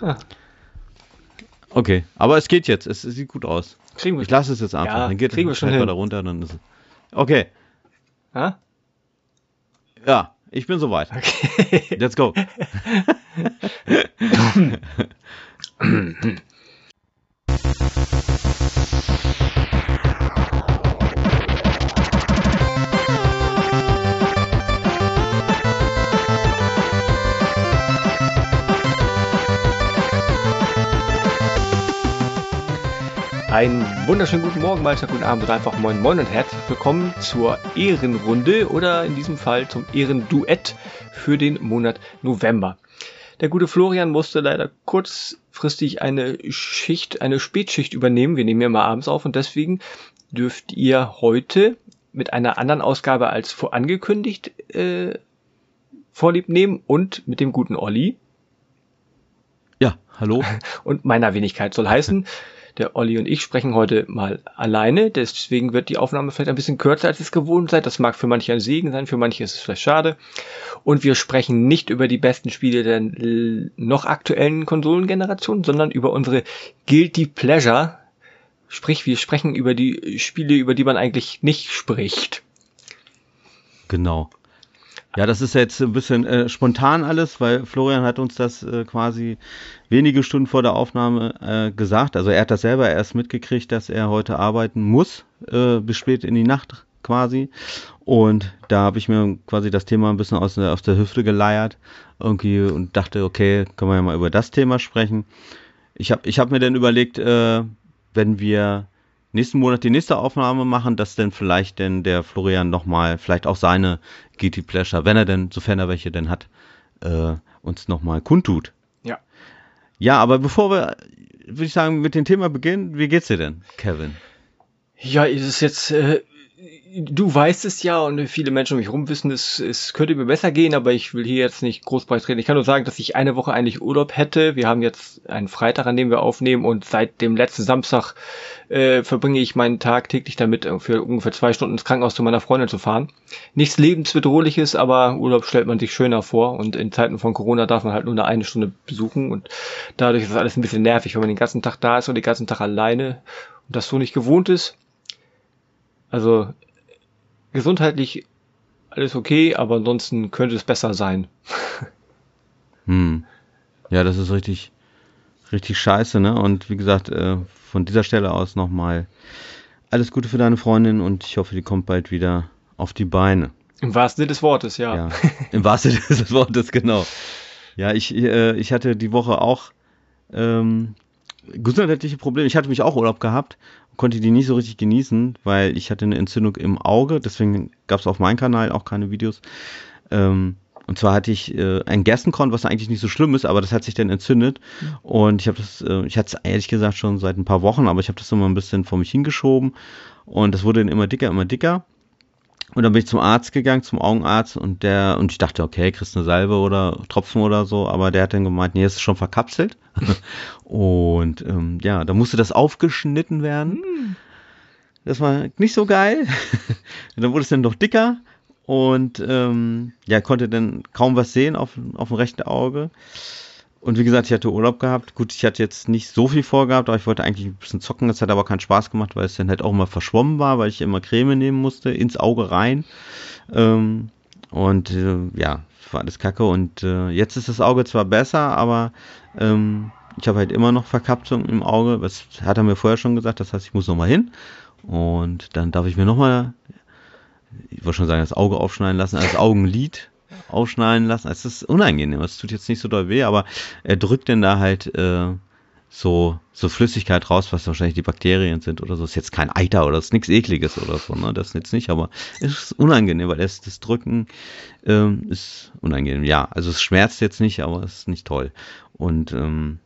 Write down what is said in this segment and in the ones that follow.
Ah. Okay, aber es geht jetzt. Es, es sieht gut aus. Kriegen wir Ich lasse es jetzt einfach. Ja, dann geht kriegen wir schon hin. da runter, dann ist es. Okay, Ha? ja, ich bin soweit. Okay. Let's go. Einen wunderschönen guten Morgen, Mahlzeit, guten Abend oder einfach moin moin und herzlich willkommen zur Ehrenrunde oder in diesem Fall zum Ehrenduett für den Monat November. Der gute Florian musste leider kurzfristig eine Schicht, eine Spätschicht übernehmen. Wir nehmen ja mal abends auf und deswegen dürft ihr heute mit einer anderen Ausgabe als vorangekündigt äh, vorlieb nehmen und mit dem guten Olli Ja, hallo. und meiner Wenigkeit soll heißen. Der Olli und ich sprechen heute mal alleine, deswegen wird die Aufnahme vielleicht ein bisschen kürzer, als es gewohnt seid. Das mag für manche ein Segen sein, für manche ist es vielleicht schade. Und wir sprechen nicht über die besten Spiele der noch aktuellen Konsolengeneration, sondern über unsere Guilty Pleasure. Sprich, wir sprechen über die Spiele, über die man eigentlich nicht spricht. Genau. Ja, das ist jetzt ein bisschen äh, spontan alles, weil Florian hat uns das äh, quasi wenige Stunden vor der Aufnahme äh, gesagt. Also er hat das selber erst mitgekriegt, dass er heute arbeiten muss, äh, bis spät in die Nacht quasi. Und da habe ich mir quasi das Thema ein bisschen aus der, aus der Hüfte geleiert irgendwie und dachte, okay, können wir ja mal über das Thema sprechen. Ich habe ich hab mir dann überlegt, äh, wenn wir nächsten Monat die nächste Aufnahme machen, dass denn vielleicht denn der Florian nochmal, vielleicht auch seine GT Pleasure, wenn er denn, sofern er welche denn hat, äh, uns nochmal kundtut. Ja. Ja, aber bevor wir, würde ich sagen, mit dem Thema beginnen, wie geht's dir denn, Kevin? Ja, ist es jetzt, äh, du weißt es ja und viele Menschen um mich herum wissen, es, es könnte mir besser gehen, aber ich will hier jetzt nicht groß beitreten. Ich kann nur sagen, dass ich eine Woche eigentlich Urlaub hätte. Wir haben jetzt einen Freitag, an dem wir aufnehmen und seit dem letzten Samstag äh, verbringe ich meinen Tag täglich damit, äh, für ungefähr zwei Stunden ins Krankenhaus zu meiner Freundin zu fahren. Nichts lebensbedrohliches, aber Urlaub stellt man sich schöner vor und in Zeiten von Corona darf man halt nur eine, eine Stunde besuchen und dadurch ist alles ein bisschen nervig, wenn man den ganzen Tag da ist und den ganzen Tag alleine und das so nicht gewohnt ist. Also gesundheitlich alles okay, aber ansonsten könnte es besser sein. Hm. Ja, das ist richtig, richtig scheiße, ne? Und wie gesagt, äh, von dieser Stelle aus nochmal alles Gute für deine Freundin und ich hoffe, die kommt bald wieder auf die Beine. Im wahrsten Sinne des Wortes, ja. Ja, im wahrsten Sinne des Wortes, genau. Ja, ich, äh, ich hatte die Woche auch ähm, gesundheitliche Probleme. Ich hatte mich auch Urlaub gehabt, konnte die nicht so richtig genießen, weil ich hatte eine Entzündung im Auge. Deswegen gab es auf meinem Kanal auch keine Videos. Ähm, und zwar hatte ich äh, ein Gerstenkorn, was eigentlich nicht so schlimm ist, aber das hat sich dann entzündet. Und ich habe das, äh, ich hatte es ehrlich gesagt schon seit ein paar Wochen, aber ich habe das immer ein bisschen vor mich hingeschoben. Und das wurde dann immer dicker, immer dicker. Und dann bin ich zum Arzt gegangen, zum Augenarzt und der, und ich dachte, okay, kriegst eine Salbe oder Tropfen oder so, aber der hat dann gemeint, nee, es ist schon verkapselt. und ähm, ja, da musste das aufgeschnitten werden. Das war nicht so geil. dann wurde es dann doch dicker und ähm, ja, konnte dann kaum was sehen auf, auf dem rechten Auge. Und wie gesagt, ich hatte Urlaub gehabt. Gut, ich hatte jetzt nicht so viel vorgehabt, aber ich wollte eigentlich ein bisschen zocken. Das hat aber keinen Spaß gemacht, weil es dann halt auch immer verschwommen war, weil ich immer Creme nehmen musste, ins Auge rein. Ähm, und äh, ja, war alles kacke. Und äh, jetzt ist das Auge zwar besser, aber ähm, ich habe halt immer noch Verkapselung im Auge. Das hat er mir vorher schon gesagt. Das heißt, ich muss nochmal hin. Und dann darf ich mir nochmal, ich wollte schon sagen, das Auge aufschneiden lassen, als Augenlid aufschneiden lassen. Es ist unangenehm. Es tut jetzt nicht so doll weh, aber er drückt denn da halt äh, so, so Flüssigkeit raus, was wahrscheinlich die Bakterien sind oder so. Ist jetzt kein Eiter oder ist nichts ekliges oder so, ne? Das jetzt nicht, aber es ist unangenehm, weil das, das Drücken ähm, ist unangenehm. Ja, also es schmerzt jetzt nicht, aber es ist nicht toll. Und ähm,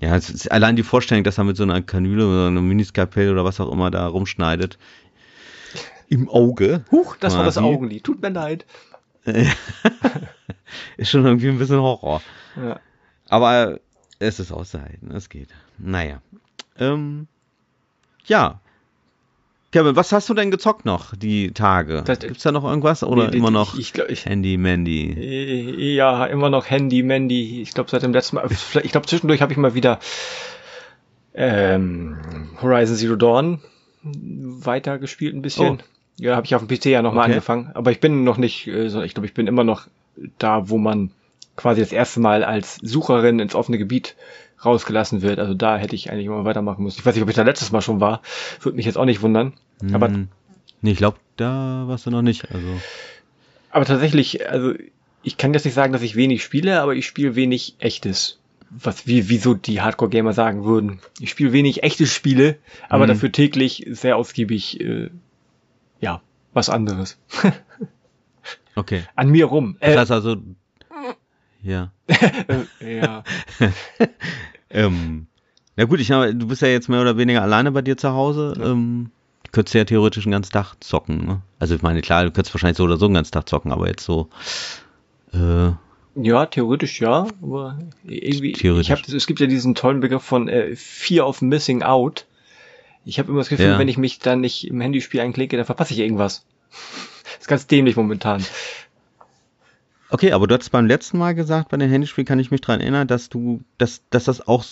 ja, es ist allein die Vorstellung, dass er mit so einer Kanüle oder einer Miniskalpell oder was auch immer da rumschneidet. Im Auge. Huch, das war das Quasi. Augenlid. Tut mir leid. ist schon irgendwie ein bisschen Horror. Ja. Aber es ist auszuhalten, es geht. Naja. Ähm, ja. Kevin, was hast du denn gezockt noch die Tage? Das- Gibt's da noch irgendwas oder Nee, immer noch Ich, ich, Handy Mandy? Äh, Ja, immer noch Handy, Mandy. Ich glaube seit dem letzten Mal. vielleicht- Ich glaube zwischendurch habe ich mal wieder ähm, Horizon Zero Dawn weitergespielt ein bisschen. Oh. Ja, habe ich auf dem PC ja nochmal Okay. angefangen. Aber ich bin noch nicht, äh, ich glaube, ich bin immer noch da, wo man quasi das erste Mal als Sucherin ins offene Gebiet rausgelassen wird. Also da hätte ich eigentlich immer weitermachen müssen. Ich weiß nicht, ob ich da letztes Mal schon war. Würde mich jetzt auch nicht wundern. Aber Hm, nee, ich glaube, da warst du noch nicht. Also Aber tatsächlich, also ich kann jetzt nicht sagen, dass ich wenig spiele, aber ich spiele wenig echtes. Was wie wieso die Hardcore-Gamer sagen würden. Ich spiele wenig echte Spiele, aber Mhm. dafür täglich sehr ausgiebig, äh, ja, was anderes. okay. An mir rum. Das Äh, heißt also, ja. ja. Ähm, na gut, ich habe, du bist ja jetzt mehr oder weniger alleine bei dir zu Hause. Ähm, du könntest ja theoretisch den ganzen Tag zocken. Ne? Also ich meine, klar, du könntest wahrscheinlich so oder so den ganzen Tag zocken, aber jetzt so. Äh, ja, theoretisch ja, aber irgendwie, Theoretisch. ich hab, es gibt ja diesen tollen Begriff von äh, Fear of Missing Out. Ich habe immer das Gefühl, Ja. wenn ich mich dann nicht im Handyspiel einklicke, dann verpasse ich irgendwas. ist ganz dämlich momentan. okay, aber du hast beim letzten Mal gesagt, bei dem Handyspiel kann ich mich dran erinnern, dass du, dass, dass das auch,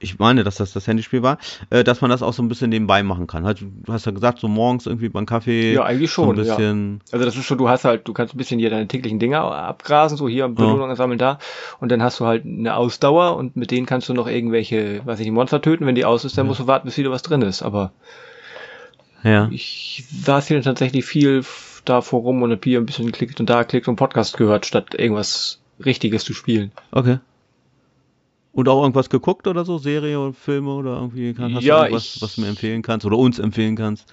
ich meine, dass das das Handyspiel war, äh, dass man das auch so ein bisschen nebenbei machen kann. Halt, du hast ja gesagt, so morgens irgendwie beim Kaffee. Ja, eigentlich so ein schon, ja. bisschen. Also das ist schon, du hast halt, du kannst ein bisschen hier deine täglichen Dinge abgrasen, so hier Belohnungen sammeln da und dann hast du halt eine Ausdauer und mit denen kannst du noch irgendwelche, weiß ich nicht, Monster töten. Wenn die aus ist, dann musst du warten, bis wieder was drin ist. Aber Ja. ich saß hier tatsächlich viel da vor rum und hier ein bisschen geklickt und da geklickt und Podcast gehört, statt irgendwas Richtiges zu spielen. Okay. Und auch irgendwas geguckt oder so? Serie oder Filme oder irgendwie? Kann, hast Ja, du irgendwas, ich- was du mir empfehlen kannst oder uns empfehlen kannst?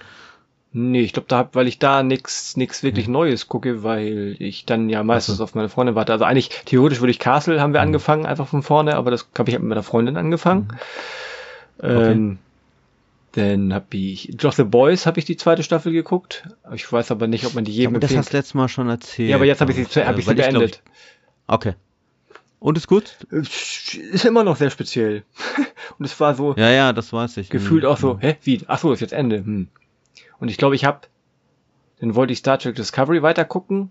Nee, ich glaube, da hab, weil ich da nix, nix wirklich Neues gucke, weil ich dann ja meistens so. auf meine Freundin warte. Also eigentlich, theoretisch würde ich Castle haben wir angefangen, einfach von vorne, aber das habe ich halt mit meiner Freundin angefangen. Ähm, dann habe ich Just the Boys habe ich die zweite Staffel geguckt. Ich weiß aber nicht, ob man die Ich jedem glaube, das hast du letztes Mal schon erzählt. Ja, aber jetzt habe ich sie, hab ich sie glaub, beendet. okay. Und ist gut? Ist immer noch sehr speziell. Und es war so, Ja, ja, das weiß ich. gefühlt Mhm. auch so, hä, wie? Ach so, ist jetzt Ende. Hm. Und ich glaube, ich habe, dann wollte ich Star Trek Discovery weiter gucken,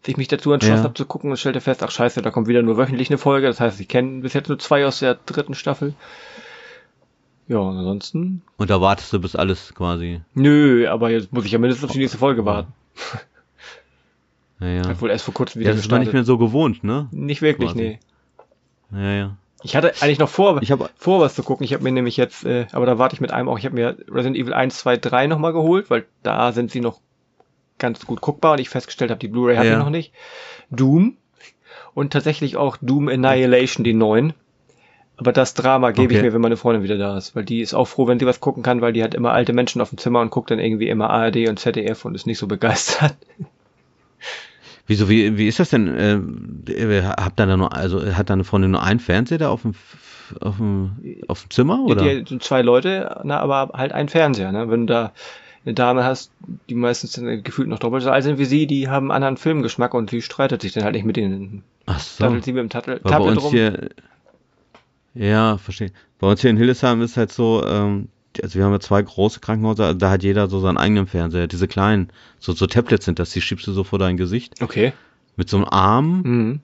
als ich mich dazu entschlossen Ja. habe zu gucken und stellte fest, ach scheiße, da kommt wieder nur wöchentlich eine Folge. Das heißt, ich kenne bis jetzt nur zwei aus der dritten Staffel. Ja, und ansonsten, Und da wartest du bis alles quasi. nö, aber jetzt muss ich ja mindestens auf die nächste Folge warten. Ja, ja. Hat wohl erst vor kurzem wieder Ja, das ist man nicht gestartet. mehr so gewohnt, ne? Nicht wirklich, quasi. nee. Ja, ja. Ich hatte eigentlich noch vor, Ich habe vor, was zu gucken. Ich habe mir nämlich jetzt, äh, aber da warte ich mit einem auch, ich habe mir Resident Evil 1, 2, 3 nochmal geholt, weil da sind sie noch ganz gut guckbar und ich festgestellt habe, die Blu-ray hat Ja. ich noch nicht. Doom und tatsächlich auch Doom Annihilation, die neuen. Aber das Drama gebe ich Okay. mir, wenn meine Freundin wieder da ist, weil die ist auch froh, wenn sie was gucken kann, weil die hat immer alte Menschen auf dem Zimmer und guckt dann irgendwie immer ARD und ZDF und ist nicht so begeistert. Wieso, wie, wie ist das denn? Äh, habt ihr da nur, also hat deine Freundin nur einen Fernseher da auf dem, auf dem, auf dem Zimmer, oder? Die sind zwei Leute, na, aber halt ein Fernseher, ne? Wenn du da eine Dame hast, die meistens gefühlt noch doppelt so alt sind wie sie, die haben einen anderen Filmgeschmack und sie streitet sich dann halt nicht mit denen. Ach so. Dattelt sie mit dem Tattel, Tablet uns rum. hier, ja, verstehe. Bei uns hier in Hildesheim ist halt so, ähm, also wir haben ja zwei große Krankenhäuser, also da hat jeder so seinen eigenen Fernseher. Diese kleinen, so, so Tablets sind das, die schiebst du so vor dein Gesicht Okay. mit so einem Arm Mhm.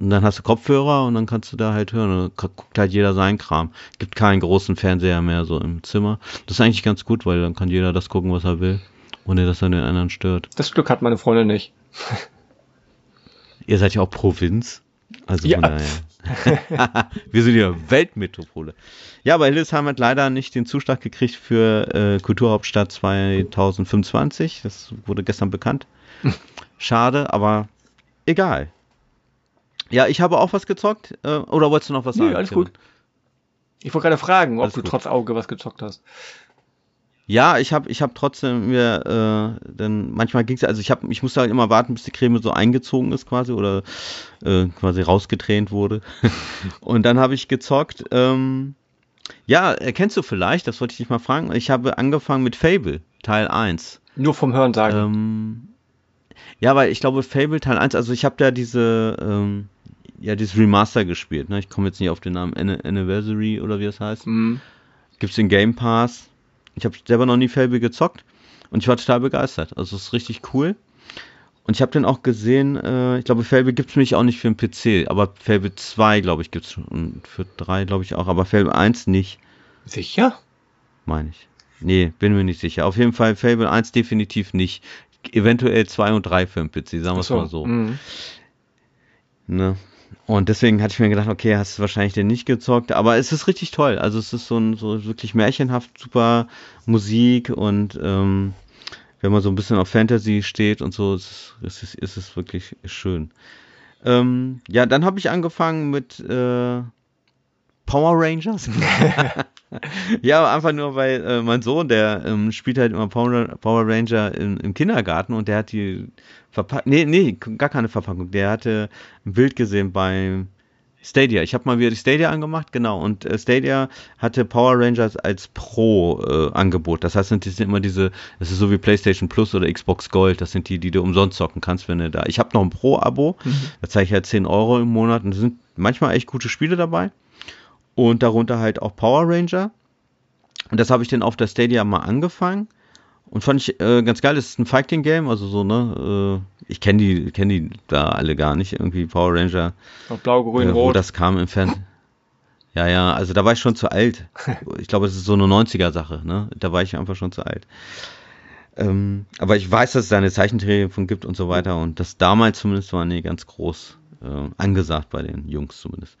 und dann hast du Kopfhörer und dann kannst du da halt hören. Und guckt halt jeder seinen Kram. Gibt keinen großen Fernseher mehr so im Zimmer. Das ist eigentlich ganz gut, weil dann kann jeder das gucken, was er will, ohne dass er den anderen stört. Das Glück hat meine Freundin nicht. Ihr seid ja auch Provinz. Also Ja. Wir sind ja Weltmetropole. Ja, aber Hildesheim hat leider nicht den Zuschlag gekriegt für äh, Kulturhauptstadt 2025. Das wurde gestern bekannt. Schade, aber egal. Ja, ich habe auch was gezockt. Äh, oder wolltest du noch was Nee, sagen? alles Kevin? gut. Ich wollte gerade fragen, ob Alles du gut. trotz Auge was gezockt hast. Ja, ich habe ich hab trotzdem mir, äh, dann manchmal ging's also ich habe ich musste halt immer warten, bis die Creme so eingezogen ist quasi oder äh, quasi rausgetränt wurde. Und dann habe ich gezockt. Ähm, ja, erkennst du vielleicht, das wollte ich dich mal fragen. Ich habe angefangen mit Fable, Teil 1. Nur vom Hören sagen. Ähm, ja, weil ich glaube Fable Teil 1, also ich habe da diese, ähm, ja, dieses Remaster gespielt. Ne? Ich komme jetzt nicht auf den Namen, Anni- Anniversary oder wie das heißt. Mhm. Gibt's den Game Pass. Ich habe selber noch nie Fable gezockt und ich war total begeistert. Also es ist richtig cool. Und ich habe den auch gesehen, äh, ich glaube, Fable gibt es nämlich auch nicht für den PC, aber Fable 2, glaube ich, gibt es schon. Und für 3, glaube ich, auch, aber Fable 1 nicht. Sicher? Meine ich. Nee, bin mir nicht sicher. Auf jeden Fall Fable 1 definitiv nicht. Eventuell 2 und 3 für den PC, sagen wir es mal so. Mhm. Ne? Und deswegen hatte ich mir gedacht, okay, hast du wahrscheinlich den nicht gezockt, aber es ist richtig toll. Also es ist so ein so wirklich märchenhaft super Musik und ähm, wenn man so ein bisschen auf Fantasy steht und so, ist, ist, ist, ist es wirklich schön. Ähm, ja, dann habe ich angefangen mit äh, Power Rangers. ja, einfach nur, weil äh, mein Sohn, der ähm, spielt halt immer Power, Power Ranger im, im, Kindergarten und der hat die Verpackung, nee, nee, gar keine Verpackung. Der hatte ein Bild gesehen beim Stadia. Ich habe mal wieder die Stadia angemacht, genau. Und äh, Stadia hatte Power Rangers als Pro-Angebot. Äh, das heißt, das sind immer diese, das ist so wie PlayStation Plus oder Xbox Gold. Das sind die, die du umsonst zocken kannst, wenn du da. Ich habe noch ein Pro-Abo. Mhm. Da zahle ich halt 10 Euro im Monat. Und da sind manchmal echt gute Spiele dabei und darunter halt auch Power Ranger. Und das habe ich dann auf der Stadia mal angefangen und fand ich äh, ganz geil. Das ist ein Fighting Game, also so ne. Äh, ich kenne die, kenne die da alle gar nicht irgendwie Power Ranger. Blau, grün, äh, wo rot. das kam im Fernsehen. Ja, ja, also da war ich schon zu alt. Ich glaube, es ist so eine 90er Sache, ne? Da war ich einfach schon zu alt. Ähm, aber ich weiß, dass es da eine Zeichentrickfilm von gibt und so weiter und das damals zumindest war nee, ganz groß äh, angesagt bei den Jungs zumindest.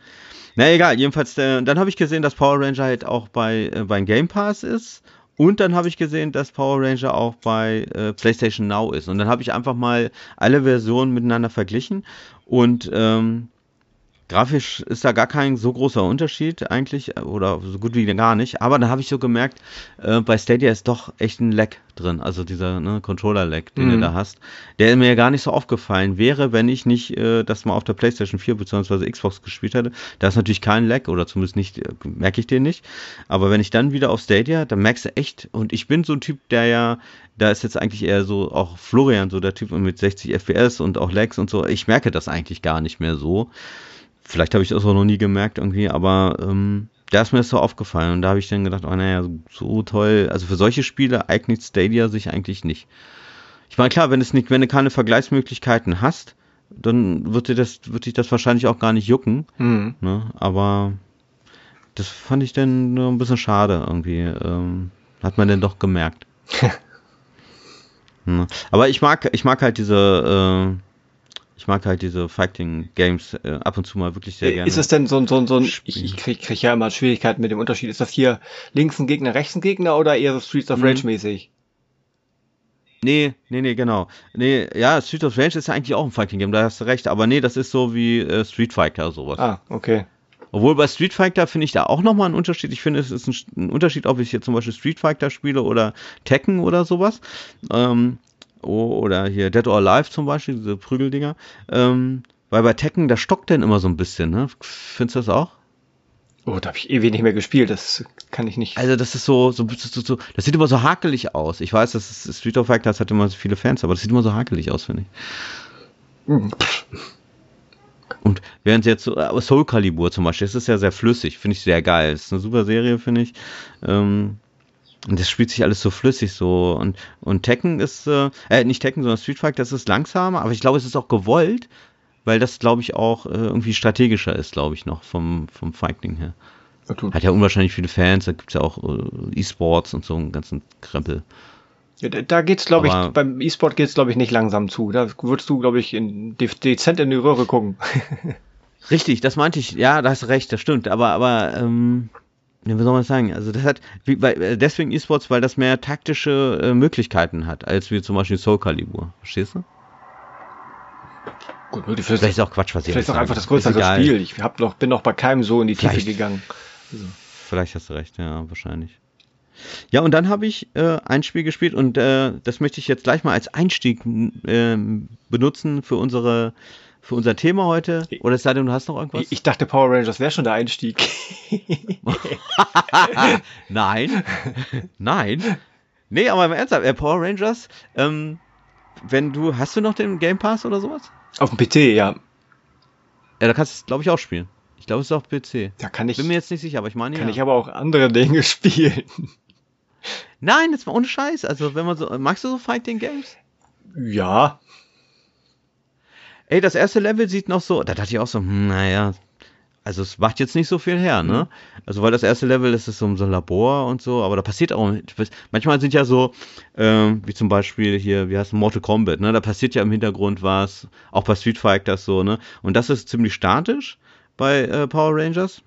Na egal, jedenfalls, äh, dann habe ich gesehen, dass Power Ranger halt auch bei, äh, beim Game Pass ist. Und dann habe ich gesehen, dass Power Ranger auch bei äh, PlayStation Now ist. Und dann habe ich einfach mal alle Versionen miteinander verglichen. Und ähm, Grafisch ist da gar kein so großer Unterschied eigentlich oder so gut wie gar nicht. Aber da habe ich so gemerkt, äh, bei Stadia ist doch echt ein Lag drin. Also dieser ne, Controller-Lag, den mhm. du da hast. Der mir ja gar nicht so aufgefallen wäre, wenn ich nicht äh, das mal auf der PlayStation 4 bzw. Xbox gespielt hätte. Da ist natürlich kein Lag oder zumindest nicht, äh, merke ich den nicht. Aber wenn ich dann wieder auf Stadia, dann merkst du echt, und ich bin so ein Typ, der ja da ist jetzt eigentlich eher so auch Florian, so der Typ mit 60 FPS und auch Lags und so. Ich merke das eigentlich gar nicht mehr so. Vielleicht habe ich das auch noch nie gemerkt irgendwie, aber ähm, da ist mir das so aufgefallen und da habe ich dann gedacht, oh naja, so, toll. Also für solche Spiele eignet Stadia sich eigentlich nicht. Ich meine, klar, wenn es nicht, wenn du keine Vergleichsmöglichkeiten hast, dann wird dir das, wird dich das wahrscheinlich auch gar nicht jucken. Mhm. Ne? Aber das fand ich dann nur ein bisschen schade irgendwie. Ähm, hat man denn doch gemerkt. ne? Aber ich mag, ich mag halt diese, äh, ich mag halt diese Fighting Games äh, ab und zu mal wirklich sehr gerne. Ist es denn so ein, so ein, so ein ich, ich krieg, krieg ja immer Schwierigkeiten mit dem Unterschied. Ist das hier links ein Gegner, rechts ein Gegner oder eher so Streets of Rage mhm. mäßig? Nee, nee, nee, genau. Nee, ja, Streets of Rage ist ja eigentlich auch ein Fighting Game, da hast du recht, aber nee, das ist so wie äh, Street Fighter sowas. Ah, okay. Obwohl bei Street Fighter finde ich da auch nochmal einen Unterschied. Ich finde, es ist ein, ein, Unterschied, ob ich jetzt zum Beispiel Street Fighter spiele oder Tekken oder sowas. Ähm, oder hier Dead or Alive zum Beispiel, diese Prügeldinger. Ähm, weil bei Tekken, da stockt denn immer so ein bisschen, ne? Findest du das auch? Oh, da habe ich ewig nicht mehr gespielt, das kann ich nicht. Also das ist so, so, so, so das sieht immer so hakelig aus. Ich weiß, das ist Street of Fighters hat immer so viele Fans, aber das sieht immer so hakelig aus, finde ich. Mhm. Und während jetzt so, Soul Calibur zum Beispiel, das ist ja sehr flüssig, finde ich sehr geil. Das ist eine super Serie, finde ich. Ähm, und das spielt sich alles so flüssig so. Und, und Tekken ist, äh, äh, nicht Tekken, sondern Street Fighter, das ist langsamer, aber ich glaube, es ist auch gewollt, weil das, glaube ich, auch äh, irgendwie strategischer ist, glaube ich, noch vom, vom Fighting her. Okay. Hat ja unwahrscheinlich viele Fans, da gibt es ja auch äh, E-Sports und so einen ganzen Krempel. Ja, da geht's, glaube ich, beim E-Sport geht's, glaube ich, nicht langsam zu. Da würdest du, glaube ich, in, dezent in die Röhre gucken. Richtig, das meinte ich. Ja, da hast du recht, das stimmt. Aber, aber, ähm, ja, wie soll man sagen? Also das hat, wie, weil, äh, deswegen E-Sports, weil das mehr taktische äh, Möglichkeiten hat, als wie zum Beispiel Soul Calibur. Verstehst du? Gut, vielleicht, vielleicht ist auch Quatsch, was ich Vielleicht ist auch einfach das größere Spiel. Ich hab noch, bin noch bei keinem so in die Tiefe gegangen. Also. Vielleicht hast du recht, ja, wahrscheinlich. Ja, und dann habe ich äh, ein Spiel gespielt und äh, das möchte ich jetzt gleich mal als Einstieg äh, benutzen für unsere für unser Thema heute? Oder es sei denn, du hast noch irgendwas? Ich dachte, Power Rangers wäre schon der Einstieg. nein. Nein. Nee, aber im Ernst, äh, Power Rangers, ähm, wenn du, hast du noch den Game Pass oder sowas? Auf dem PC, ja. Ja, da kannst du es, glaube ich, auch spielen. Ich glaube, es ist auf PC. Da kann ich. Bin mir jetzt nicht sicher, aber ich meine Kann ja. ich aber auch andere Dinge spielen. Nein, das war ohne Scheiß. Also, wenn man so. Magst du so Fighting Games? Ja. Ey, das erste Level sieht noch so. Da dachte ich auch so, hm, naja. Also, es macht jetzt nicht so viel her, ne? Mhm. Also, weil das erste Level das ist so, so ein Labor und so, aber da passiert auch. Manchmal sind ja so, ähm, wie zum Beispiel hier, wie heißt es, Mortal Kombat, ne? Da passiert ja im Hintergrund was. Auch bei Street Fighter so, ne? Und das ist ziemlich statisch bei äh, Power Rangers.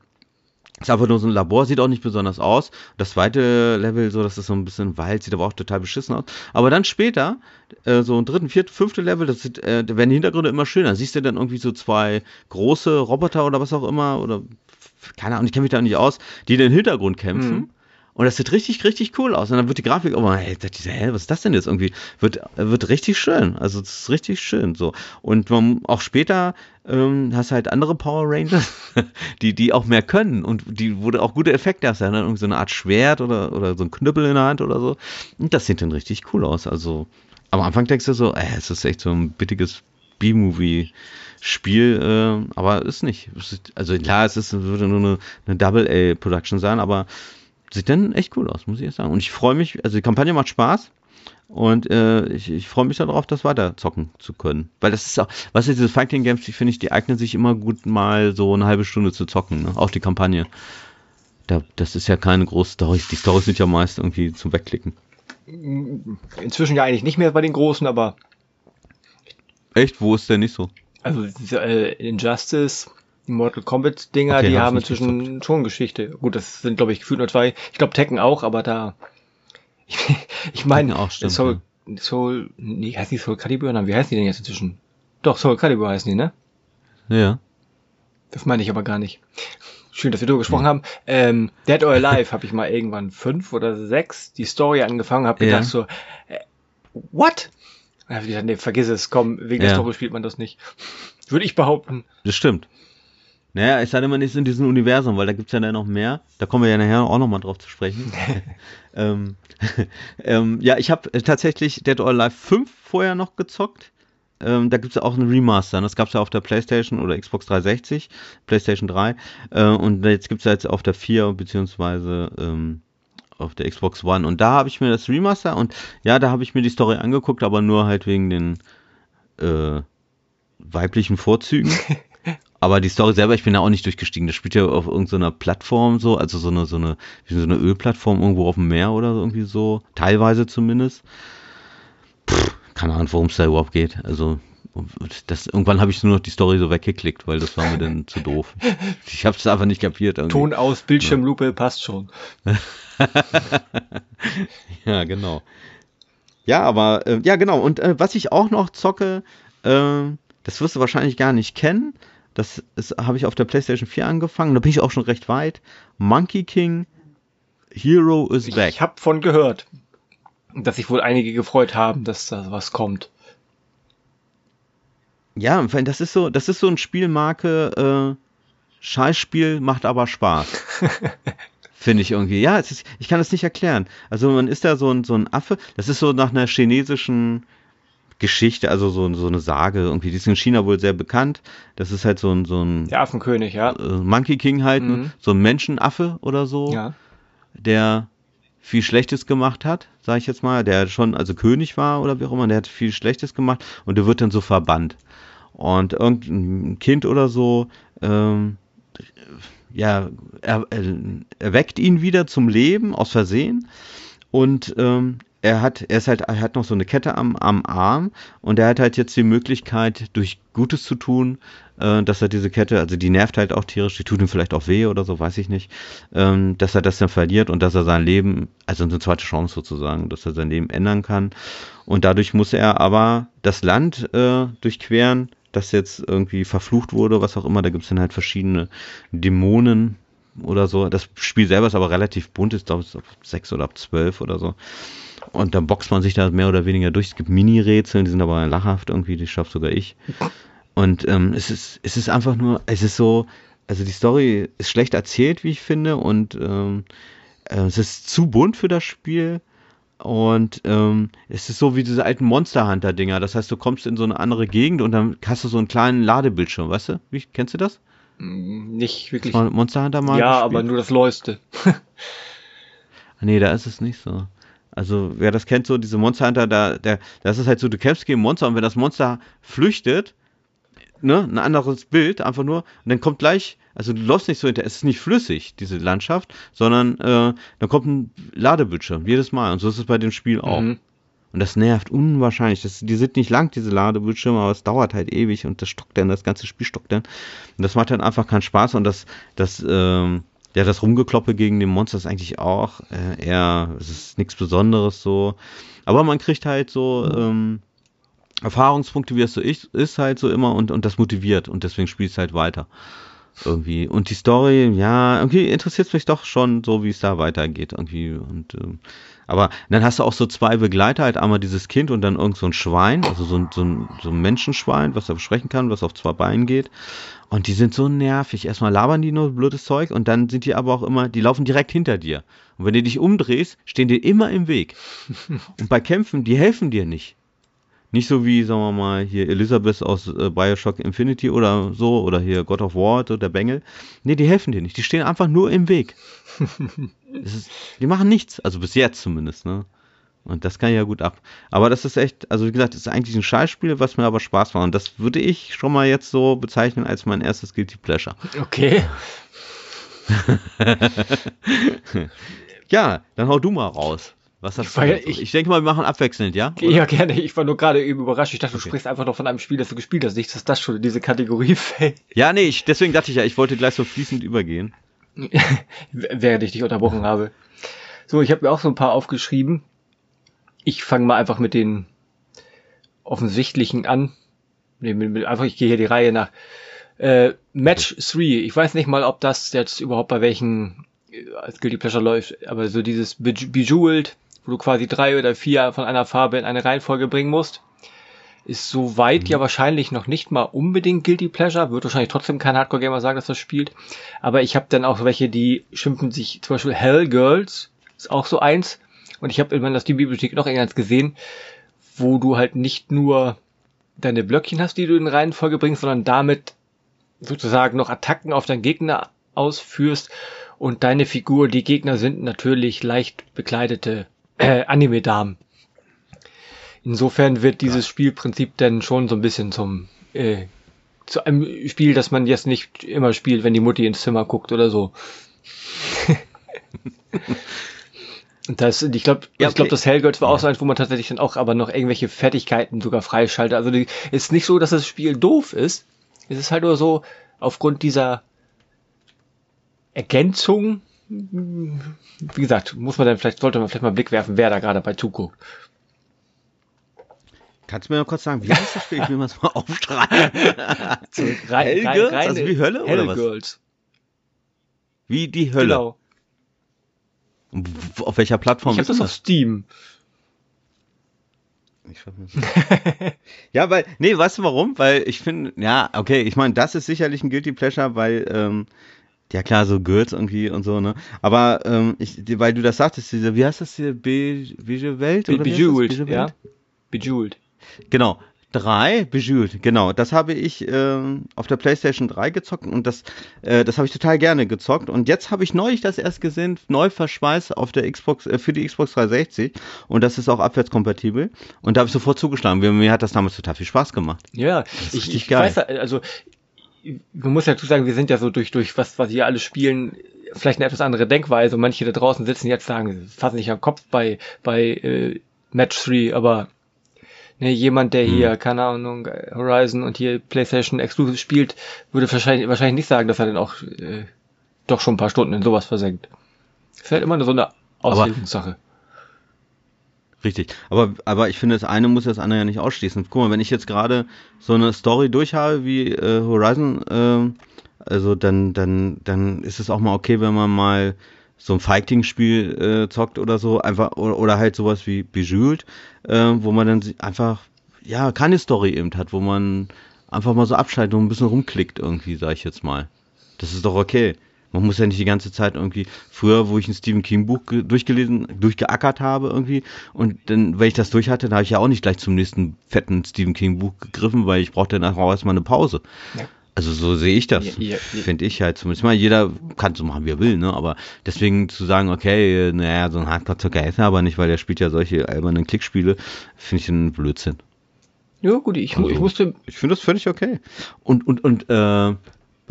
Ist einfach nur so ein Labor, sieht auch nicht besonders aus. Das zweite Level, so, das ist so ein bisschen Wald, sieht aber auch total beschissen aus. Aber dann später, äh, so ein dritten, vierten, fünfte Level, das sieht, äh, da werden die Hintergründe immer schöner. Siehst du dann irgendwie so zwei große Roboter oder was auch immer, oder keine Ahnung, ich kenne mich da nicht aus, die den Hintergrund kämpfen. Mhm. Und das sieht richtig, richtig cool aus. Und dann wird die Grafik mal, hey, hä, was ist das denn jetzt irgendwie? Wird, wird richtig schön. Also, es ist richtig schön, so. Und man, auch später, ähm, hast halt andere Power Rangers, die, die auch mehr können und die, du auch gute Effekte hast. Ja, irgendwie so eine Art Schwert oder, oder so ein Knüppel in der Hand oder so. Und das sieht dann richtig cool aus. Also, am Anfang denkst du so, äh, es ist echt so ein bittiges B-Movie. Spiel, äh, aber ist nicht. Also klar, es ist, würde nur eine, eine Double-A-Production sein, aber sieht dann echt cool aus, muss ich jetzt sagen. Und ich freue mich, also die Kampagne macht Spaß. Und äh, ich, ich freue mich darauf, das weiter zocken zu können. Weil das ist auch, was ist diese Fighting Games, die finde ich, die eignen sich immer gut mal so eine halbe Stunde zu zocken, ne? Auch die Kampagne. Da, das ist ja keine große Story. Die Storys sind ja meist irgendwie zum Wegklicken. Inzwischen ja eigentlich nicht mehr bei den großen, aber. Echt? Wo ist der nicht so? Also äh, Injustice, die Mortal Kombat Dinger, okay, die haben inzwischen schon Geschichte. Gut, das sind glaube ich gefühlt nur zwei. Ich glaube Tekken auch, aber da ich, ich meine auch stimmt, Soul, ja. Soul, nee, heißt die Soul Calibur? Nein, wie heißen die denn jetzt inzwischen? Doch, Soul Calibur heißen die, ne? Ja. Das meine ich aber gar nicht. Schön, dass wir darüber gesprochen ja. haben. Ähm, Dead or Alive habe ich mal irgendwann fünf oder sechs die Story angefangen, habe gedacht ja. so, äh, what? Da habe ich gedacht, nee, vergiss es, komm, wegen ja. der Story spielt man das nicht. Würde ich behaupten. Das stimmt. Naja, es sei denn, man ist in diesem Universum, weil da gibt's ja dann noch mehr. Da kommen wir ja nachher auch nochmal drauf zu sprechen. ähm, ähm, ja, ich habe tatsächlich Dead or Alive 5 vorher noch gezockt. Ähm, da gibt's ja auch einen Remaster. Das gab's ja auf der PlayStation oder Xbox 360, PlayStation 3. Äh, und jetzt gibt's ja jetzt auf der 4 beziehungsweise ähm, auf der Xbox One. Und da habe ich mir das Remaster und ja, da habe ich mir die Story angeguckt, aber nur halt wegen den äh, weiblichen Vorzügen. Aber die Story selber, ich bin da auch nicht durchgestiegen. Das spielt ja auf irgendeiner Plattform so, also so eine, so eine, so eine Ölplattform irgendwo auf dem Meer oder irgendwie so. Teilweise zumindest. Pff, keine Ahnung, worum es da überhaupt geht. Also, das, irgendwann habe ich nur noch die Story so weggeklickt, weil das war mir dann zu doof. Ich habe es einfach nicht kapiert. Irgendwie. Ton aus, Bildschirmlupe, ja. passt schon. ja, genau. Ja, aber, äh, ja, genau. Und äh, was ich auch noch zocke, äh, das wirst du wahrscheinlich gar nicht kennen, das habe ich auf der PlayStation 4 angefangen. Da bin ich auch schon recht weit. Monkey King Hero is Back. Ich habe von gehört, dass sich wohl einige gefreut haben, dass da was kommt. Ja, das ist so, das ist so ein Spielmarke, äh, Scheißspiel macht aber Spaß. Finde ich irgendwie. Ja, ist, ich kann es nicht erklären. Also man ist da so ein, so ein Affe, das ist so nach einer chinesischen Geschichte, also so, so eine Sage, irgendwie, die ist in China wohl sehr bekannt. Das ist halt so ein, so ein. Der Affenkönig, ja. Äh, Monkey King halt, mhm. so ein Menschenaffe oder so. Ja. Der viel Schlechtes gemacht hat, sage ich jetzt mal, der schon also König war oder wie auch immer, der hat viel Schlechtes gemacht und der wird dann so verbannt. Und irgendein Kind oder so, ähm, ja, er, er, erweckt ihn wieder zum Leben aus Versehen und ähm, er hat, er ist halt, er hat noch so eine Kette am, am Arm und er hat halt jetzt die Möglichkeit, durch Gutes zu tun, äh, dass er diese Kette, also die nervt halt auch tierisch, die tut ihm vielleicht auch weh oder so, weiß ich nicht, ähm, dass er das dann verliert und dass er sein Leben, also eine zweite Chance sozusagen, dass er sein Leben ändern kann. Und dadurch muss er aber das Land äh, durchqueren, das jetzt irgendwie verflucht wurde, was auch immer. Da gibt es dann halt verschiedene Dämonen, oder so. Das Spiel selber ist aber relativ bunt, ist glaube ich ab sechs oder ab zwölf oder so. Und dann boxt man sich da mehr oder weniger durch. Es gibt Mini-Rätsel, die sind aber lachhaft irgendwie, die schafft sogar ich. Und ähm, es, ist, es ist einfach nur, es ist so, also die Story ist schlecht erzählt, wie ich finde, und ähm, äh, es ist zu bunt für das Spiel. Und ähm, es ist so wie diese alten Monster Hunter-Dinger. Das heißt, du kommst in so eine andere Gegend und dann hast du so einen kleinen Ladebildschirm, weißt du? Wie, kennst du das? Mm, nicht wirklich. Monster Hunter mal? Ja, gespielt? aber nur das Leueste. nee, da ist es nicht so. Also, wer das kennt, so diese Monster Hunter, da, der, das ist halt so, du kämpfst gegen Monster und wenn das Monster flüchtet, ne, ein anderes Bild, einfach nur, und dann kommt gleich, also du läufst nicht so hinter, es ist nicht flüssig, diese Landschaft, sondern äh, dann kommt ein Ladebildschirm, jedes Mal. Und so ist es bei dem Spiel auch. Mhm. Und das nervt unwahrscheinlich. Das, die sind nicht lang, diese Ladebildschirme, aber es dauert halt ewig und das stockt dann, das ganze Spiel stockt dann. Und das macht dann einfach keinen Spaß und das, das, ähm, ja, das Rumgekloppe gegen den Monster ist eigentlich auch äh, eher, es ist nichts Besonderes so. Aber man kriegt halt so ähm, Erfahrungspunkte, wie es so ist, ist halt so immer und, und das motiviert und deswegen spielst halt weiter. Irgendwie. Und die Story, ja, irgendwie interessiert es mich doch schon so, wie es da weitergeht. Irgendwie. Und ähm, aber dann hast du auch so zwei Begleiter, halt einmal dieses Kind und dann irgend so ein Schwein, also so ein, so ein, so ein Menschenschwein, was da sprechen kann, was auf zwei Beinen geht. Und die sind so nervig. Erstmal labern die nur blödes Zeug und dann sind die aber auch immer, die laufen direkt hinter dir. Und wenn du dich umdrehst, stehen die immer im Weg. Und bei Kämpfen, die helfen dir nicht. Nicht so wie, sagen wir mal, hier Elisabeth aus äh, Bioshock Infinity oder so, oder hier God of War, so der Bengel. Nee, die helfen dir nicht. Die stehen einfach nur im Weg. ist, die machen nichts, also bis jetzt zumindest, ne? Und das kann ich ja gut ab. Aber das ist echt, also wie gesagt, das ist eigentlich ein Scheißspiel, was mir aber Spaß macht. Und das würde ich schon mal jetzt so bezeichnen als mein erstes Guilty Pleasure. Okay. ja, dann hau du mal raus. Was hast ich, du ich, ich denke mal, wir machen abwechselnd, ja? Oder? Ja, gerne. Ich war nur gerade eben überrascht. Ich dachte, okay. du sprichst einfach noch von einem Spiel, das du gespielt hast. Nicht, dass das schon in diese Kategorie fällt. Ja, nee, ich, deswegen dachte ich ja, ich wollte gleich so fließend übergehen. Während ich dich unterbrochen habe. So, ich habe mir auch so ein paar aufgeschrieben. Ich fange mal einfach mit den offensichtlichen an. Nee, mit, mit, einfach, ich gehe hier die Reihe nach. Äh, Match 3. Ich weiß nicht mal, ob das jetzt überhaupt bei welchen äh, als Guilty Pleasure läuft, aber so dieses Bejeweled wo du quasi drei oder vier von einer Farbe in eine Reihenfolge bringen musst. Ist soweit mhm. ja wahrscheinlich noch nicht mal unbedingt Guilty Pleasure, wird wahrscheinlich trotzdem kein Hardcore-Gamer sagen, dass das spielt. Aber ich habe dann auch welche, die schimpfen sich, zum Beispiel Hell Girls, ist auch so eins. Und ich habe in der Steam-Bibliothek noch irgendwas gesehen, wo du halt nicht nur deine Blöckchen hast, die du in Reihenfolge bringst, sondern damit sozusagen noch Attacken auf deinen Gegner ausführst und deine Figur, die Gegner sind natürlich leicht bekleidete äh, Anime-Damen. Insofern wird dieses Spielprinzip dann schon so ein bisschen zum äh, zu einem Spiel, das man jetzt nicht immer spielt, wenn die Mutti ins Zimmer guckt oder so. das, ich glaube, ja, okay. ich glaube, das Hellgirls war auch so eins, wo man tatsächlich dann auch aber noch irgendwelche Fertigkeiten sogar freischaltet. Also es ist nicht so, dass das Spiel doof ist. Es ist halt nur so, aufgrund dieser Ergänzung wie gesagt, muss man dann vielleicht, sollte man vielleicht mal einen Blick werfen, wer da gerade bei zuguckt. Kannst du mir noch kurz sagen, wie heißt das Spiel? Ich will mal mal aufschreiben. so, rein, Hellgirls? Rein, also wie Hölle oder was? Girls. Wie die Hölle. Genau. Auf welcher Plattform ich ist das? Ich habe das auf Steam. ja, weil, nee, weißt du warum? Weil ich finde, ja, okay, ich meine, das ist sicherlich ein Guilty Pleasure, weil ähm, ja klar, so Girls irgendwie und so, ne? Aber ähm, ich, weil du das sagtest, diese, wie heißt das hier? Be Bejewelt? Be Bejewelt, ja. Bejewelt. Genau. Drei, Bejewelt, genau. Das habe ich ähm, auf der PlayStation 3 gezockt und das, äh, das habe ich total gerne gezockt. Und jetzt habe ich neulich das erst gesehen, neu verschweißt auf der Xbox, äh, für die Xbox 360 und das ist auch abwärtskompatibel. Und da habe ich sofort zugeschlagen. Mir, mir hat das damals total viel Spaß gemacht. Ja, ich, ich geil. weiß, also man muss ja dazu sagen, wir sind ja so durch, durch was, was wir alle spielen, vielleicht eine etwas andere Denkweise. Und manche da draußen sitzen jetzt sagen, fassen sich am Kopf bei, bei äh, Match 3, aber ne, jemand, der hier, hm. keine Ahnung, Horizon und hier PlayStation Exclusive spielt, würde wahrscheinlich, wahrscheinlich nicht sagen, dass er dann auch äh, doch schon ein paar Stunden in sowas versenkt. Das ist halt immer so eine Auslegungssache. Richtig. Aber, aber ich finde, das eine muss das andere ja nicht ausschließen. Guck mal, wenn ich jetzt gerade so eine Story durch habe wie äh, Horizon, äh, also dann, dann, dann ist es auch mal okay, wenn man mal so ein Fighting-Spiel äh, zockt oder so, einfach, oder, oder halt sowas wie Bejeweled, äh, wo man dann einfach, ja, keine Story eben hat, wo man einfach mal so abschaltet und ein bisschen rumklickt irgendwie, sag ich jetzt mal. Das ist doch okay. Man muss ja nicht die ganze Zeit irgendwie, früher, wo ich ein Stephen King Buch durchgelesen, durchgeackert habe irgendwie, und dann, wenn ich das durch hatte, dann habe ich ja auch nicht gleich zum nächsten fetten Stephen King Buch gegriffen, weil ich brauchte dann auch erstmal eine Pause. Ja. Also so sehe ich das, Ja, ja, ja. finde ich halt zumindest. Mal jeder kann so machen, wie er will, ne? Aber deswegen zu sagen, okay, naja, so ein Hardcore-Zocker ist er aber nicht, weil der spielt ja solche albernen Klickspiele, finde ich ein Blödsinn. Ja, gut, ich, Also- ich musste. Ich finde das völlig okay. Und, und, und äh,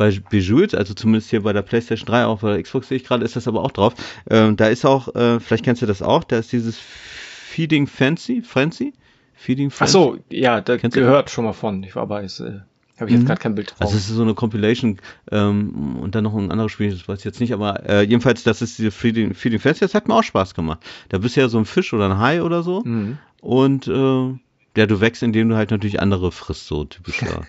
bei Bejeweled, also zumindest hier bei der PlayStation 3, auch bei der Xbox sehe ich gerade, ist das aber auch drauf. Ähm, da ist auch, äh, vielleicht kennst du das auch, da ist dieses Feeding Fancy, Frenzy? Feeding Ach Frenzy? so, ja, da Kennst du- gehört schon mal von. Ich war aber jetzt, äh, habe ich jetzt Mhm. gerade kein Bild drauf. Also es ist so eine Compilation ähm, und dann noch ein anderes Spiel, das weiß ich jetzt nicht, aber äh, jedenfalls, das ist diese Feeding, Feeding Fancy, das hat mir auch Spaß gemacht. Da bist du ja so ein Fisch oder ein Hai oder so mhm. und äh, ja, du wächst, indem du halt natürlich andere frisst, so typischer.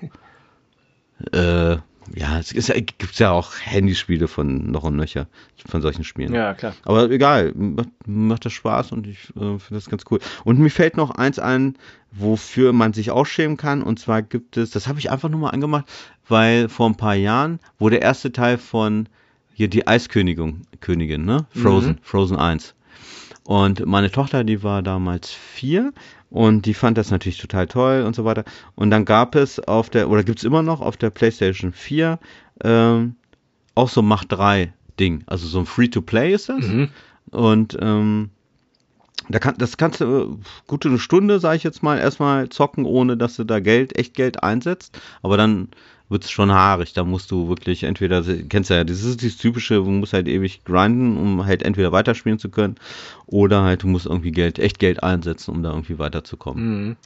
äh, ja, es ist ja, gibt's ja auch Handyspiele von noch und nöcher, von solchen Spielen. Ja, klar. Aber egal, macht, macht das Spaß und ich äh, finde das ganz cool. Und mir fällt noch eins ein, wofür man sich auch schämen kann. Und zwar gibt es, das habe ich einfach nur mal angemacht, weil vor ein paar Jahren wurde der erste Teil von hier die Eiskönigin, Königin, ne? Frozen, Mhm. Frozen 1. Und meine Tochter, die war damals vier und die fand das natürlich total toll und so weiter. Und dann gab es auf der, oder gibt's immer noch auf der PlayStation 4 ähm, auch so Macht 3 Ding. Also so ein Free-to-Play ist das. Mhm. Und ähm, da kann, das kannst du äh, gute eine Stunde, sage ich jetzt mal, erstmal zocken, ohne dass du da Geld, echt Geld einsetzt. Aber dann wird's schon haarig. Da musst du wirklich entweder, kennst du ja, das ist dieses typische, du musst halt ewig grinden, um halt entweder weiterspielen zu können, oder halt du musst irgendwie Geld, echt Geld einsetzen, um da irgendwie weiterzukommen. Mhm.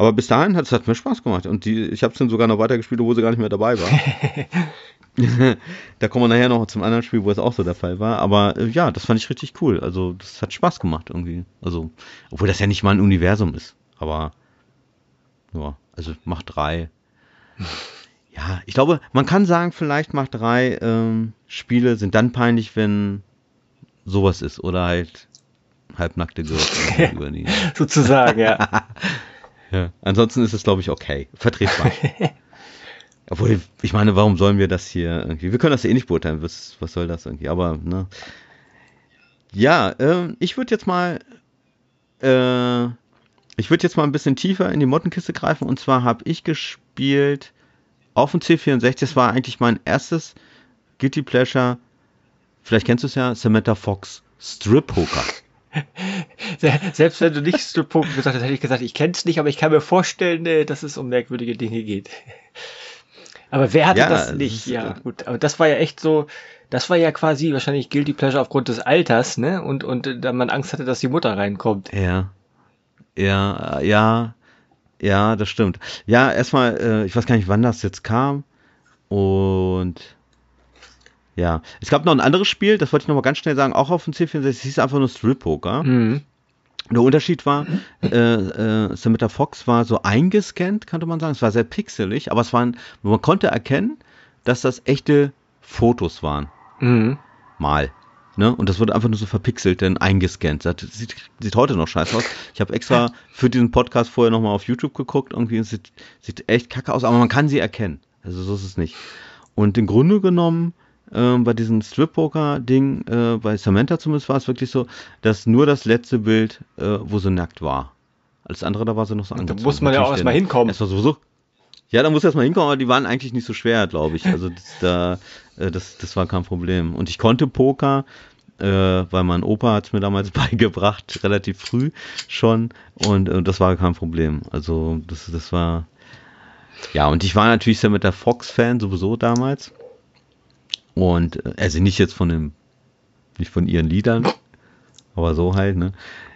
Aber bis dahin hat es hat mir Spaß gemacht. Und die, ich habe es dann sogar noch weitergespielt, obwohl sie gar nicht mehr dabei war. da kommen wir nachher noch zum anderen Spiel, wo es auch so der Fall war. Aber äh, ja, das fand ich richtig cool. Also das hat Spaß gemacht irgendwie. Also, obwohl das ja nicht mal ein Universum ist. Aber ja, also macht drei. Ja, ich glaube, man kann sagen, vielleicht macht drei ähm, Spiele sind dann peinlich, wenn sowas ist oder halt halbnackte Girls über die. Sozusagen, ja. Ja. Ansonsten ist es, glaube ich, okay. Vertretbar. Obwohl, ich meine, warum sollen wir das hier irgendwie? Wir können das ja eh nicht beurteilen. Was, was soll das irgendwie? Aber, ne. Ja, ähm, ich würde jetzt mal, äh, ich würde jetzt mal ein bisschen tiefer in die Mottenkiste greifen. Und zwar habe ich gespielt auf dem C64. Das war eigentlich mein erstes Guilty Pleasure. Vielleicht kennst du es ja, Samantha Fox Strip Poker. Se- Selbst wenn du nicht Strip Poker gesagt hast, hätte ich gesagt, ich kenne es nicht, aber ich kann mir vorstellen, äh, dass es um merkwürdige Dinge geht. Aber wer hatte Ja, das nicht? ja, äh, gut. Aber das war ja echt so, das war ja quasi wahrscheinlich Guilty Pleasure aufgrund des Alters, ne? Und, und äh, da man Angst hatte, dass die Mutter reinkommt. Ja. Ja, ja, ja, das stimmt. Ja, erstmal, äh, ich weiß gar nicht, wann das jetzt kam. Und ja, es gab noch ein anderes Spiel, das wollte ich noch mal ganz schnell sagen, auch auf dem C64, es hieß einfach nur Strip Poker. Mhm. Der Unterschied war, äh, äh, Samantha Fox war so eingescannt, könnte man sagen. Es war sehr pixelig, aber es waren, man konnte erkennen, dass das echte Fotos waren Mhm. mal. Ne? Und das wurde einfach nur so verpixelt, dann eingescannt. Das sieht, sieht heute noch scheiße aus. Ich habe extra für diesen Podcast vorher nochmal auf YouTube geguckt. Irgendwie es sieht, sieht echt kacke aus, aber man kann sie erkennen. Also so ist es nicht. Und im Grunde genommen, ähm, bei diesem Strip-Poker-Ding, äh, bei Samantha zumindest war es wirklich so, dass nur das letzte Bild, äh, wo sie nackt war. Alles andere, da war sie noch so Da angezogen. muss man ja auch Natürlich erstmal denn- hinkommen. Erstmal sowieso. Ja, da muss erstmal hinkommen, aber die waren eigentlich nicht so schwer, glaube ich. Also das, da, äh, das, das war kein Problem. Und ich konnte Poker, äh, weil mein Opa hat es mir damals beigebracht, relativ früh schon. Und äh, das war kein Problem. Also das, das war. Ja, und ich war natürlich sehr mit der Fox-Fan sowieso damals. Und äh, also nicht jetzt von dem, nicht von ihren Liedern, aber so halt, ne?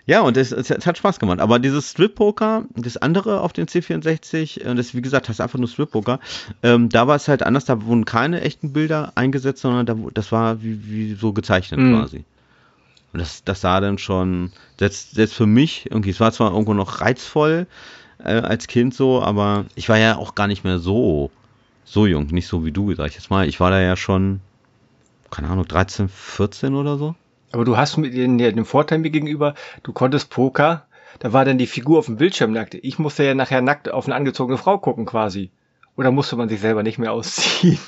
Ja, und es, es, es hat Spaß gemacht. Aber dieses Strip-Poker, das andere auf dem C64, äh, das wie gesagt, heißt einfach nur Strip-Poker, ähm, da war es halt anders, da wurden keine echten Bilder eingesetzt, sondern da, das war wie, wie so gezeichnet Mhm. quasi. Und das, das sah dann schon, selbst, selbst für mich, irgendwie, es war zwar irgendwo noch reizvoll äh, als Kind so, aber ich war ja auch gar nicht mehr so, so jung, nicht so wie du, sag ich jetzt mal. Ich war da ja schon, keine Ahnung, 13, 14 oder so. Aber du hast mit den, den Vorteil mir gegenüber, du konntest Poker, da war dann die Figur auf dem Bildschirm nackt. Ich musste ja nachher nackt auf eine angezogene Frau gucken quasi. Oder musste man sich selber nicht mehr ausziehen?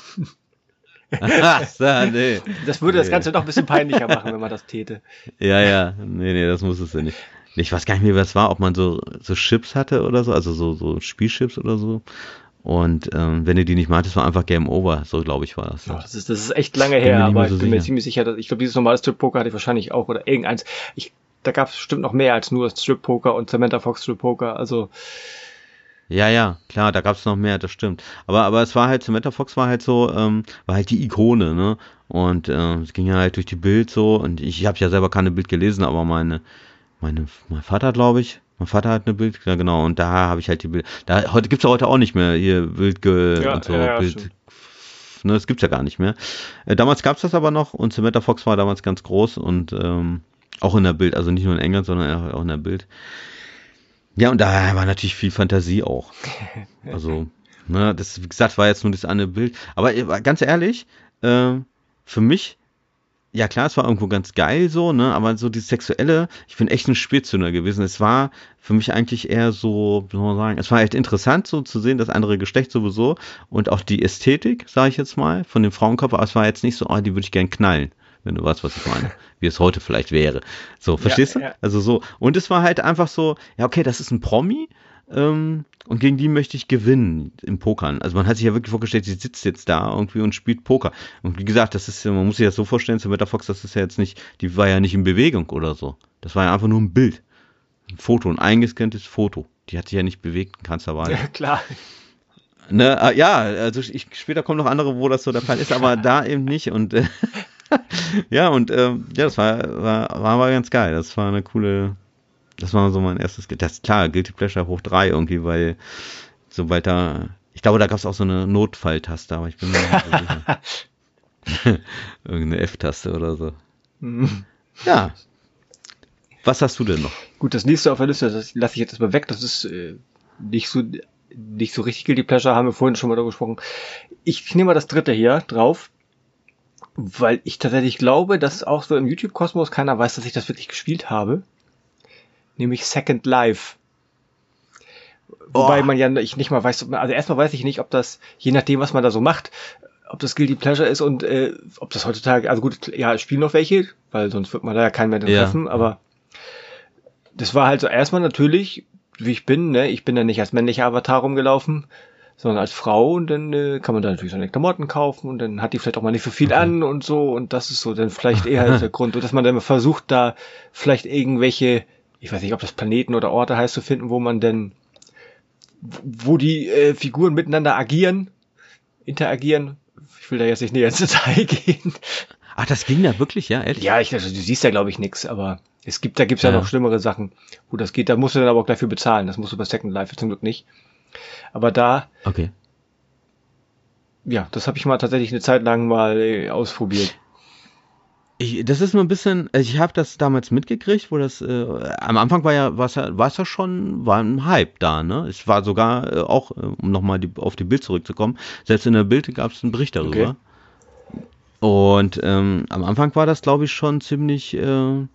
ja, nee. Das würde das Nee. Ganze noch ein bisschen peinlicher machen, wenn man das täte. Ja, ja, nee, nee, das muss es ja nicht. Ich weiß gar nicht mehr, was war, ob man so, so Chips hatte oder so, also so, so Spielchips oder so. Und ähm, wenn du die nicht meintest, war einfach Game Over. So, glaube ich, war das. Ja, das, ist, das ist echt lange her, aber ich bin sicher. mir ziemlich sicher, dass ich glaube, dieses normale Strip-Poker hatte ich wahrscheinlich auch oder irgendeins. Ich, da gab es bestimmt noch mehr als nur Strip-Poker und Samantha Fox Strip-Poker. Also ja, ja, klar, da gab's noch mehr, das stimmt. Aber, aber es war halt, Samantha Fox war halt so, ähm, war halt die Ikone, ne? Und äh, es ging ja halt durch die Bild so und ich, ich habe ja selber keine Bild gelesen, aber meine, meine, mein Vater, glaube ich, mein Vater hat eine Bild, ja genau, und da habe ich halt die Bild. Da heute gibt's ja heute auch nicht mehr hier Bild ja, und so ja, Bild. Stimmt. Ne, das gibt's ja gar nicht mehr. Äh, damals gab's das aber noch und Samantha Fox war damals ganz groß und ähm, auch in der Bild, also nicht nur in England, sondern auch in der Bild. Ja, und da war natürlich viel Fantasie auch. Also, ne, das, wie gesagt, war jetzt nur das eine Bild. Aber äh, ganz ehrlich, äh, für mich, ja klar, es war irgendwo ganz geil so, ne, aber so die sexuelle, ich bin echt ein Spätzünder gewesen. Es war für mich eigentlich eher so, wie soll man sagen, es war echt interessant so zu sehen, das andere Geschlecht sowieso und auch die Ästhetik, sage ich jetzt mal, von dem Frauenkörper, aber es war jetzt nicht so, oh, die würde ich gern knallen wenn du weißt, was ich meine. Wie es heute vielleicht wäre. So, verstehst ja, du? Ja. Also so. Und es war halt einfach so, ja, okay, das ist ein Promi. Ähm, und gegen die möchte ich gewinnen im Pokern. Also man hat sich ja wirklich vorgestellt, sie sitzt jetzt da irgendwie und spielt Poker. Und wie gesagt, das ist, man muss sich das so vorstellen, Samantha Fox, das ist ja jetzt nicht, die war ja nicht in Bewegung oder so. Das war ja einfach nur ein Bild. Ein Foto, ein eingescanntes Foto. Die hat sich ja nicht bewegt, kannst aber. Ja, klar. Ne, äh, ja, also ich, später kommen noch andere, wo das so der Fall ist, aber da eben nicht. Und äh, ja, und ähm, ja, das war, war, war aber ganz geil. Das war eine coole, das war so mein erstes, das ist klar, Guilty Pleasure hoch drei irgendwie, weil sobald da, ich glaube, da gab es auch so eine Notfalltaste, aber ich bin mir nicht sicher. Irgendeine F-Taste oder so. Mhm. Ja. Was hast du denn noch? Gut, das nächste auf der Liste, das lasse ich jetzt erstmal weg. Das ist äh, nicht so nicht so richtig Guilty Pleasure, haben wir vorhin schon mal darüber gesprochen. Ich nehme mal das dritte hier drauf weil ich tatsächlich glaube, dass auch so im YouTube-Kosmos keiner weiß, dass ich das wirklich gespielt habe. Nämlich Second Life. Wobei oh. man ja ich nicht mal weiß, also erstmal weiß ich nicht, ob das, je nachdem, was man da so macht, ob das Guilty Pleasure ist und äh, ob das heutzutage, also gut, ja, spielen noch welche, weil sonst wird man da ja keinen mehr treffen, ja. aber das war halt so erstmal natürlich, wie ich bin, ne, ich bin da nicht als männlicher Avatar rumgelaufen, sondern als Frau und dann äh, kann man da natürlich seine Klamotten kaufen und dann hat die vielleicht auch mal nicht so viel an und so und das ist so dann vielleicht eher der Grund, dass man dann versucht da vielleicht irgendwelche, ich weiß nicht, ob das Planeten oder Orte heißt zu finden, wo man denn, wo die äh, Figuren miteinander agieren, interagieren. Ich will da jetzt nicht näher ins Detail gehen. Ach, das ging da wirklich, ja, ehrlich? Ja, ich, also, du siehst ja, glaube ich, nix, aber es gibt, da gibt's ja. ja noch schlimmere Sachen, wo das geht. Da musst du dann aber auch dafür bezahlen. Das musst du bei Second Life zum Glück nicht. Aber da. Okay. Ja, das habe ich mal tatsächlich eine Zeit lang mal äh, ausprobiert. Ich, das ist nur ein bisschen, also ich habe das damals mitgekriegt, wo das äh, am Anfang war ja war ja, war's ja schon war ein Hype da, ne? Es war sogar äh, auch, äh, um nochmal auf die Bild zurückzukommen, selbst in der Bild gab es einen Bericht darüber. Okay. Und ähm, am Anfang war das, glaube ich, schon ziemlich äh,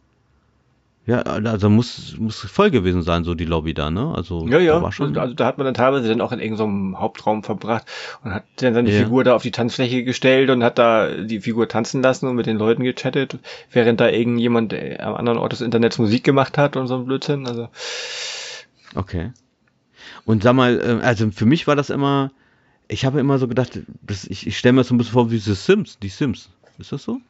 ja, also muss, muss voll gewesen sein, so die Lobby da, ne? Also, ja, ja. Da war schon also da hat man dann teilweise dann auch in irgendeinem Hauptraum verbracht und hat dann seine ja. Figur da auf die Tanzfläche gestellt und hat da die Figur tanzen lassen und mit den Leuten gechattet, während da irgendjemand äh, am anderen Ort des Internets Musik gemacht hat und so ein Blödsinn. Also. Okay. Und sag mal, äh, also für mich war das immer, ich habe immer so gedacht, ich, ich stelle mir das so ein bisschen vor wie die Sims, die Sims. Ist das so?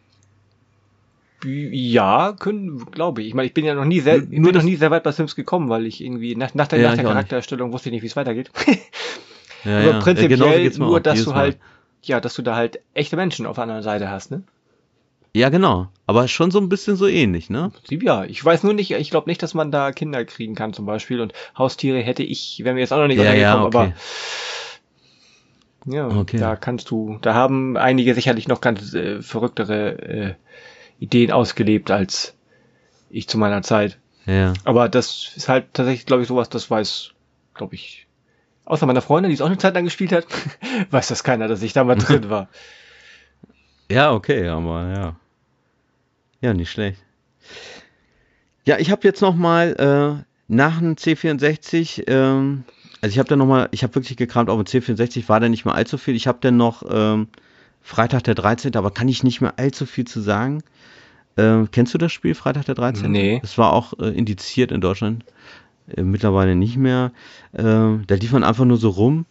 Ja, können, glaube ich. Ich meine, ich bin ja noch nie sehr, ich bin noch nie sehr weit bei Sims gekommen, weil ich irgendwie nach, nach der, ja, nach der Charaktererstellung wusste ich nicht, wie es weitergeht. ja, Aber ja. prinzipiell genau nur, dass du halt, ja, dass du da halt echte Menschen auf der anderen Seite hast, ne? Ja, genau. Aber schon so ein bisschen so ähnlich, ne? Ja, ich weiß nur nicht, ich glaube nicht, dass man da Kinder kriegen kann zum Beispiel und Haustiere hätte ich, wären wir jetzt auch noch nicht ja, ja, okay. aber ja, okay. da kannst du, da haben einige sicherlich noch ganz äh, verrücktere äh, Ideen ausgelebt als ich zu meiner Zeit. Ja. Aber das ist halt tatsächlich, glaube ich, sowas, das weiß, glaube ich, außer meiner Freundin, die es auch eine Zeit lang gespielt hat, weiß das keiner, dass ich da mal drin war. Ja, okay, aber ja. Ja, nicht schlecht. Ja, ich habe jetzt noch mal äh, nach dem C64, ähm, also ich habe dann noch mal, ich habe wirklich gekramt, auf dem C64 war da nicht mehr allzu viel. Ich habe dann noch ähm, Freitag der 13., aber kann ich nicht mehr allzu viel zu sagen. Äh, kennst du das Spiel Freitag der 13.? Nee. Es war auch äh, indiziert in Deutschland. Äh, mittlerweile nicht mehr. Äh, da lief man einfach nur so rum.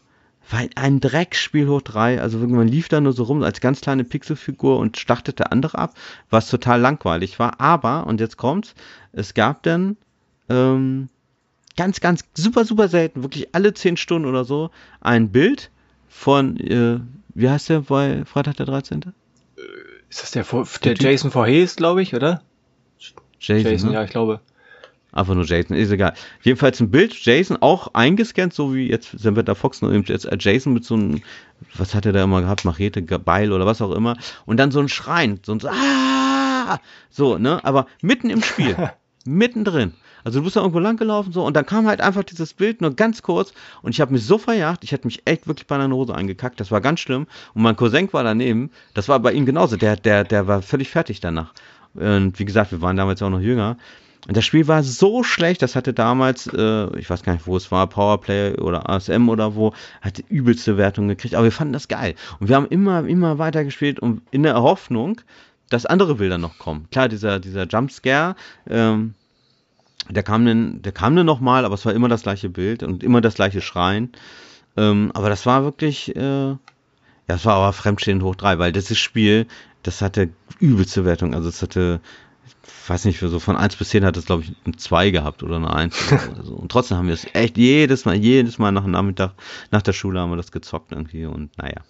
war ein Dreckspiel hoch drei. Also man lief da nur so rum als ganz kleine Pixelfigur und startete andere ab, was total langweilig war. Aber, und jetzt kommt's, es gab dann ähm, ganz, ganz super, super selten, wirklich alle zehn Stunden oder so, ein Bild von, äh, wie heißt der bei Freitag der 13.? Ist das der, der, der Jason Voorhees, glaube ich, oder? Jason, Jason ne? ja, ich glaube. Einfach nur Jason, ist egal. Jedenfalls ein Bild, Jason auch eingescannt, so wie jetzt Samantha Fox nur eben jetzt Jason mit so einem, was hat er da immer gehabt, Machete, Beil oder was auch immer. Und dann so ein Schrein, so ein so, ah! so, ne? Aber mitten im Spiel, mittendrin. Also du bist da irgendwo lang gelaufen so und dann kam halt einfach dieses Bild nur ganz kurz und ich habe mich so verjagt, ich hätte mich echt wirklich bei einer Hose eingekackt, das war ganz schlimm und mein Cousin war daneben, das war bei ihm genauso, der der der war völlig fertig danach. Und wie gesagt, wir waren damals auch noch jünger und das Spiel war so schlecht, das hatte damals, äh, ich weiß gar nicht, wo es war, Powerplay oder ASM oder wo, hatte übelste Wertungen gekriegt, aber wir fanden das geil. Und wir haben immer, immer weiter gespielt und in der Hoffnung, dass andere Bilder noch kommen. Klar, dieser, dieser Jumpscare, ähm, der kam dann, der kam dann nochmal, aber es war immer das gleiche Bild und immer das gleiche Schreien. Ähm, aber das war wirklich, äh, ja, das war aber fremdstehend hoch drei, weil dieses Spiel, das hatte übelste Wertung. Also es hatte, ich weiß nicht, so von 1 bis 10 hat es, glaube ich, ein 2 gehabt oder eine 1 oder so. Und trotzdem haben wir es echt jedes Mal, jedes Mal nach dem Nachmittag, nach der Schule haben wir das gezockt irgendwie und naja.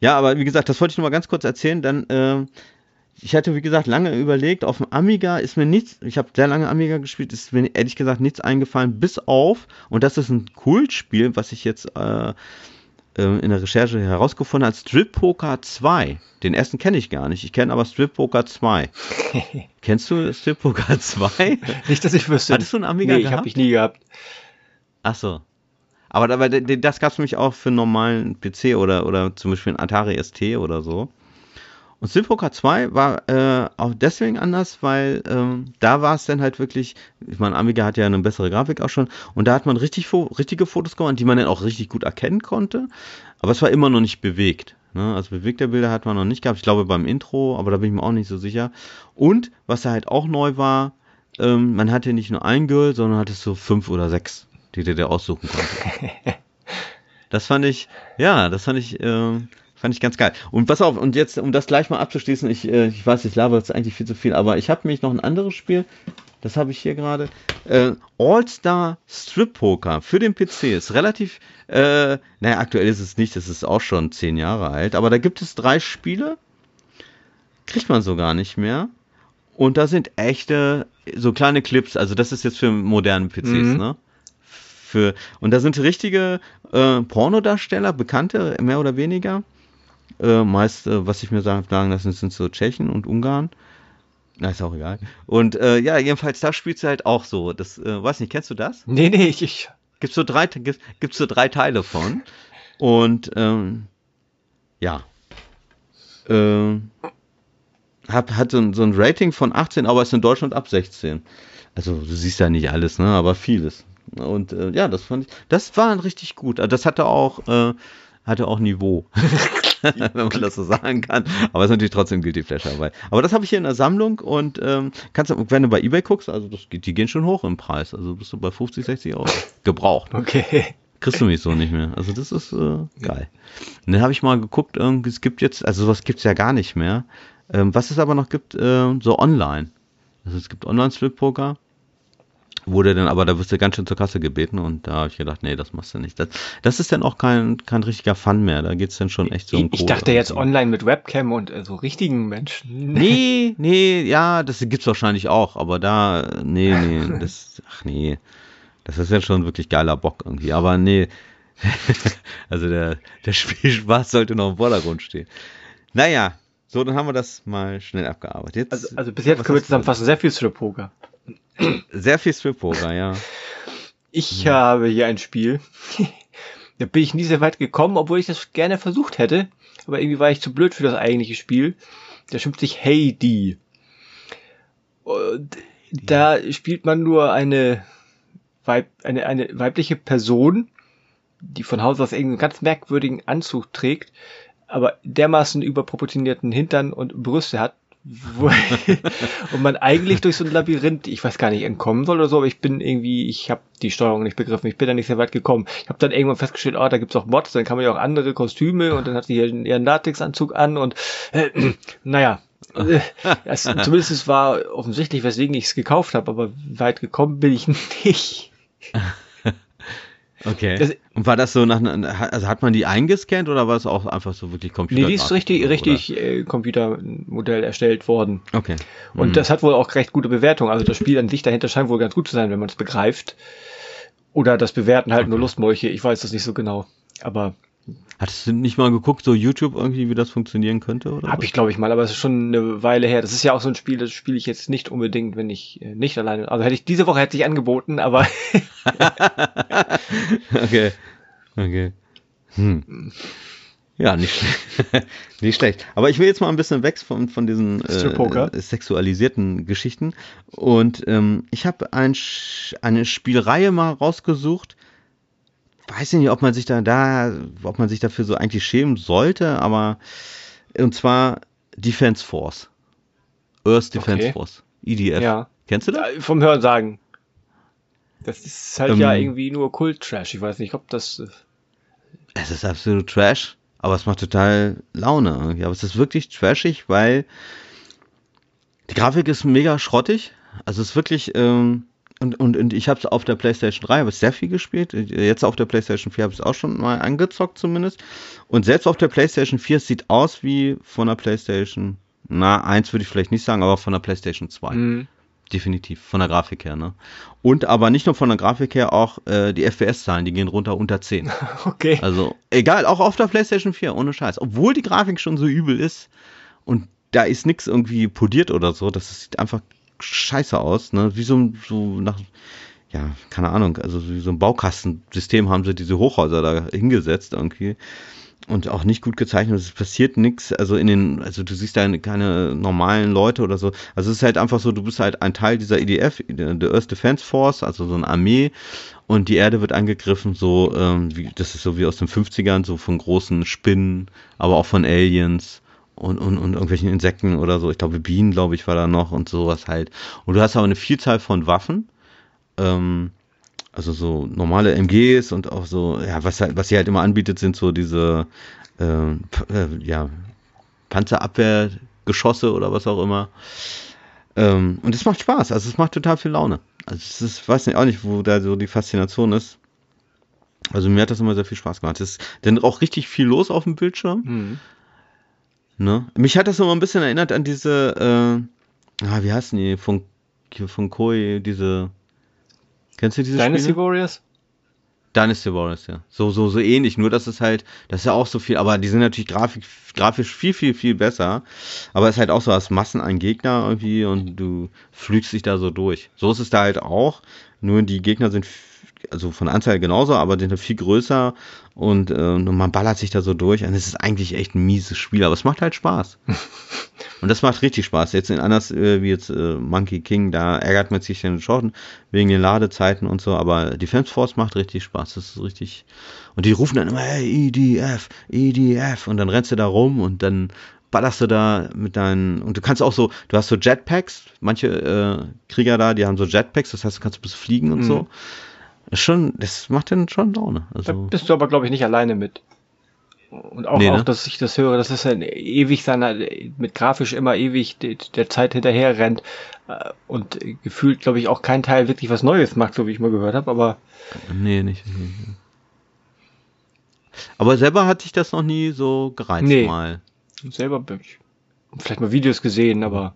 Ja, aber wie gesagt, das wollte ich nur mal ganz kurz erzählen. Dann, äh, ich hatte, wie gesagt, lange überlegt, auf dem Amiga ist mir nichts, ich habe sehr lange Amiga gespielt, ist mir ehrlich gesagt nichts eingefallen, bis auf, und das ist ein Kultspiel, was ich jetzt äh, äh, in der Recherche herausgefunden habe, Strip Poker 2. Den ersten kenne ich gar nicht, ich kenne aber Strip Poker 2. Kennst du Strip Poker 2? Nicht, dass ich wüsste. Hattest du einen Amiga nee, gehabt? ich habe ich nie gehabt. Ach so. Aber, aber das gab es nämlich auch für einen normalen PC oder, oder zum Beispiel einen Atari ST oder so. Und Silpoker 2 war äh, auch deswegen anders, weil ähm, da war es dann halt wirklich, ich meine, Amiga hat ja eine bessere Grafik auch schon, und da hat man richtig richtige Fotos gemacht, die man dann auch richtig gut erkennen konnte, aber es war immer noch nicht bewegt. Ne? Also bewegte Bilder hat man noch nicht gehabt, ich glaube beim Intro, aber da bin ich mir auch nicht so sicher. Und was da halt auch neu war, ähm, man hatte nicht nur ein Girl, sondern hatte so fünf oder sechs, die du dir aussuchen konnte. das fand ich, ja, das fand ich, äh, Fand ich ganz geil. Und pass auf, und jetzt, um das gleich mal abzuschließen, ich, äh, ich weiß, ich laber jetzt eigentlich viel zu viel, aber ich habe nämlich noch ein anderes Spiel, das habe ich hier gerade. Äh, All-Star Strip Poker für den PC ist relativ, äh, naja, aktuell ist es nicht, das ist auch schon zehn Jahre alt, aber da gibt es drei Spiele, kriegt man so gar nicht mehr. Und da sind echte, so kleine Clips, also das ist jetzt für moderne PCs, mhm. ne? Für, und da sind richtige äh, Pornodarsteller, bekannte, mehr oder weniger. Äh, meist, äh, was ich mir sagen, sagen lassen, sind so Tschechen und Ungarn. Na, ist auch egal. Und äh, ja, jedenfalls, da spielt sie halt auch so. Das, äh, weiß nicht, kennst du das? Nee, nee, ich. ich. Gibt's so drei, gibt, gibt's so drei Teile von. Und ähm, ja. Äh, hat, hat so, ein, so ein Rating von 18, aber ist in Deutschland ab 16. Also du siehst ja nicht alles, ne? Aber vieles. Und äh, ja, das fand ich, das war richtig gut. Das hatte auch, äh, hatte auch Niveau. wenn man das so sagen kann. Aber es ist natürlich trotzdem Guilty Pleasure dabei. Aber das habe ich hier in der Sammlung und ähm, kannst du, wenn du bei Ebay guckst, also das, die gehen schon hoch im Preis. Also bist du bei 50, 60 Euro gebraucht. Okay. Kriegst du mich so nicht mehr. Also das ist äh, geil. Und dann habe ich mal geguckt, irgendwie, es gibt jetzt, also sowas gibt es ja gar nicht mehr. Ähm, was es aber noch gibt, äh, so online. Also es gibt Online-Split-Poker wurde dann aber, da wirst du ganz schön zur Kasse gebeten und da habe ich gedacht, nee, das machst du nicht. Das, das ist dann auch kein, kein richtiger Fun mehr, da geht's dann schon echt so um Ich dachte jetzt so. online mit Webcam und äh, so richtigen Menschen. Nee, nee, ja, das gibt's wahrscheinlich auch, aber da, nee, nee, das, ach nee, das ist ja schon wirklich geiler Bock irgendwie, aber nee, also der, der Spielspaß sollte noch im Vordergrund stehen. Naja, so, dann haben wir das mal schnell abgearbeitet. Jetzt, also, also bis jetzt können wir zusammenfassen, sehr viel Strip-Poker. Sehr viel Strip-Poker, ja. Ich ja. habe hier ein Spiel. da bin ich nie sehr weit gekommen, obwohl ich das gerne versucht hätte. Aber irgendwie war ich zu blöd für das eigentliche Spiel. Der schimpft sich Heidi. Und da spielt man nur eine, Weib, eine, eine weibliche Person, die von Haus aus irgendeinen ganz merkwürdigen Anzug trägt, aber dermaßen überproportionierten Hintern und Brüste hat, und man eigentlich durch so ein Labyrinth, ich weiß gar nicht, entkommen soll oder so, aber ich bin irgendwie, ich habe die Steuerung nicht begriffen, ich bin da nicht sehr weit gekommen. Ich habe dann irgendwann festgestellt, oh, da gibt's auch Mods, dann kann man ja auch andere Kostüme und dann hat sie hier ihren Latexanzug an und äh, naja, äh, es, zumindest es war offensichtlich, weswegen ich es gekauft habe, aber weit gekommen bin ich nicht. Okay. Das, und war das so nach, also hat man die eingescannt oder war es auch einfach so wirklich Computer? Nee, die ist richtig, richtig äh, Computermodell erstellt worden. Okay. Und mhm. das hat wohl auch recht gute Bewertung. Also das Spiel an sich dahinter scheint wohl ganz gut zu sein, wenn man es begreift. Oder das Bewerten halt okay. nur Lustmolche. Ich weiß das nicht so genau. Aber Hattest du nicht mal geguckt, so YouTube irgendwie, wie das funktionieren könnte? Oder Hab ich, glaube ich, mal, aber es ist schon eine Weile her. Das ist ja auch so ein Spiel, das spiele ich jetzt nicht unbedingt, wenn ich äh, nicht alleine. Also hätte ich diese Woche hätte ich angeboten, aber. okay. Okay. Hm. Ja, nicht, nicht schlecht. Aber ich will jetzt mal ein bisschen weg von, von diesen äh, sexualisierten Geschichten. Und ähm, ich habe ein, eine Spielreihe mal rausgesucht, weiß ich nicht, ob man sich da, da, ob man sich dafür so eigentlich schämen sollte, aber und zwar Defense Force. Earth Defense okay. Force. EDF. Ja. Kennst du das? Ja, vom Hören sagen. Das ist halt ähm, ja irgendwie nur Kult-Trash. Ich weiß nicht, ob das. Äh, es ist absolut Trash, aber es macht total Laune irgendwie. Aber es ist wirklich trashig, weil die Grafik ist mega schrottig. Also es ist wirklich, ähm, und, und, und ich habe es auf der PlayStation 3 habe ich sehr viel gespielt. Jetzt auf der PlayStation 4 habe ich es auch schon mal angezockt zumindest. Und selbst auf der PlayStation 4 es sieht aus wie von der PlayStation. Na, eins würde ich vielleicht nicht sagen, aber von der PlayStation 2. Mhm. Definitiv, von der Grafik her, ne? Und aber nicht nur von der Grafik her, auch äh, die FPS-Zahlen, die gehen runter unter 10. Okay. Also, egal, auch auf der PlayStation 4, ohne Scheiß. Obwohl die Grafik schon so übel ist und da ist nichts irgendwie poliert oder so, das sieht einfach scheiße aus, ne? Wie so, so nach, ja, keine Ahnung, also wie so ein Baukastensystem haben sie diese Hochhäuser da hingesetzt irgendwie. Und auch nicht gut gezeichnet, es passiert nichts, also in den, also du siehst da keine normalen Leute oder so. Also es ist halt einfach so, du bist halt ein Teil dieser EDF, der Earth Defense Force, also so eine Armee, und die Erde wird angegriffen, so, ähm, wie, das ist so wie aus den 50ern, so von großen Spinnen, aber auch von Aliens und, und, und irgendwelchen Insekten oder so. Ich glaube, Bienen, glaube ich, war da noch und sowas halt. Und du hast aber eine Vielzahl von Waffen. Ähm, also so normale MGs und auch so, ja, was halt, was sie halt immer anbietet, sind so diese äh, äh, ja, Panzerabwehrgeschosse oder was auch immer. Ähm, und es macht Spaß, also es macht total viel Laune. Also es ist, weiß nicht auch nicht, wo da so die Faszination ist. Also mir hat das immer sehr viel Spaß gemacht. Es ist dann auch richtig viel los auf dem Bildschirm. Mhm. Ne? Mich hat das immer ein bisschen erinnert an diese, äh, ah, wie heißen die, von, von Koi, diese, kennst du diese Dynasty Spiele? Warriors? Dynasty Warriors, ja. So, so, so ähnlich, nur dass es halt, das ist ja auch so viel, aber die sind natürlich grafik, grafisch viel, viel, viel besser. Aber es ist halt auch so, als Massen an Gegner irgendwie und du flügst dich da so durch. So ist es da halt auch, nur die Gegner sind also von Anzahl genauso, aber sind viel größer und, äh, und man ballert sich da so durch. Und es ist eigentlich echt ein mieses Spiel, aber es macht halt Spaß. und das macht richtig Spaß. Jetzt in anders äh, wie jetzt äh, Monkey King, da ärgert man sich den schon wegen den Ladezeiten und so, aber Defense Force macht richtig Spaß. Das ist richtig. Und die rufen dann immer, hey, EDF, EDF, und dann rennst du da rum und dann ballerst du da mit deinen und du kannst auch so, du hast so Jetpacks, manche äh, Krieger da, die haben so Jetpacks, das heißt, du kannst bis fliegen und mhm. so. Schon, das macht dann schon Laune. Also da bist du aber, glaube ich, nicht alleine mit. Und auch, nee, ne? auch, dass ich das höre, dass es ein ewig seiner, mit grafisch immer ewig der Zeit hinterher rennt äh, und gefühlt, glaube ich, auch kein Teil wirklich was Neues macht, so wie ich mal gehört habe, aber. Nee, nicht. nicht. Aber selber hatte ich das noch nie so gereizt nee. mal. Selber ich vielleicht mal Videos gesehen, aber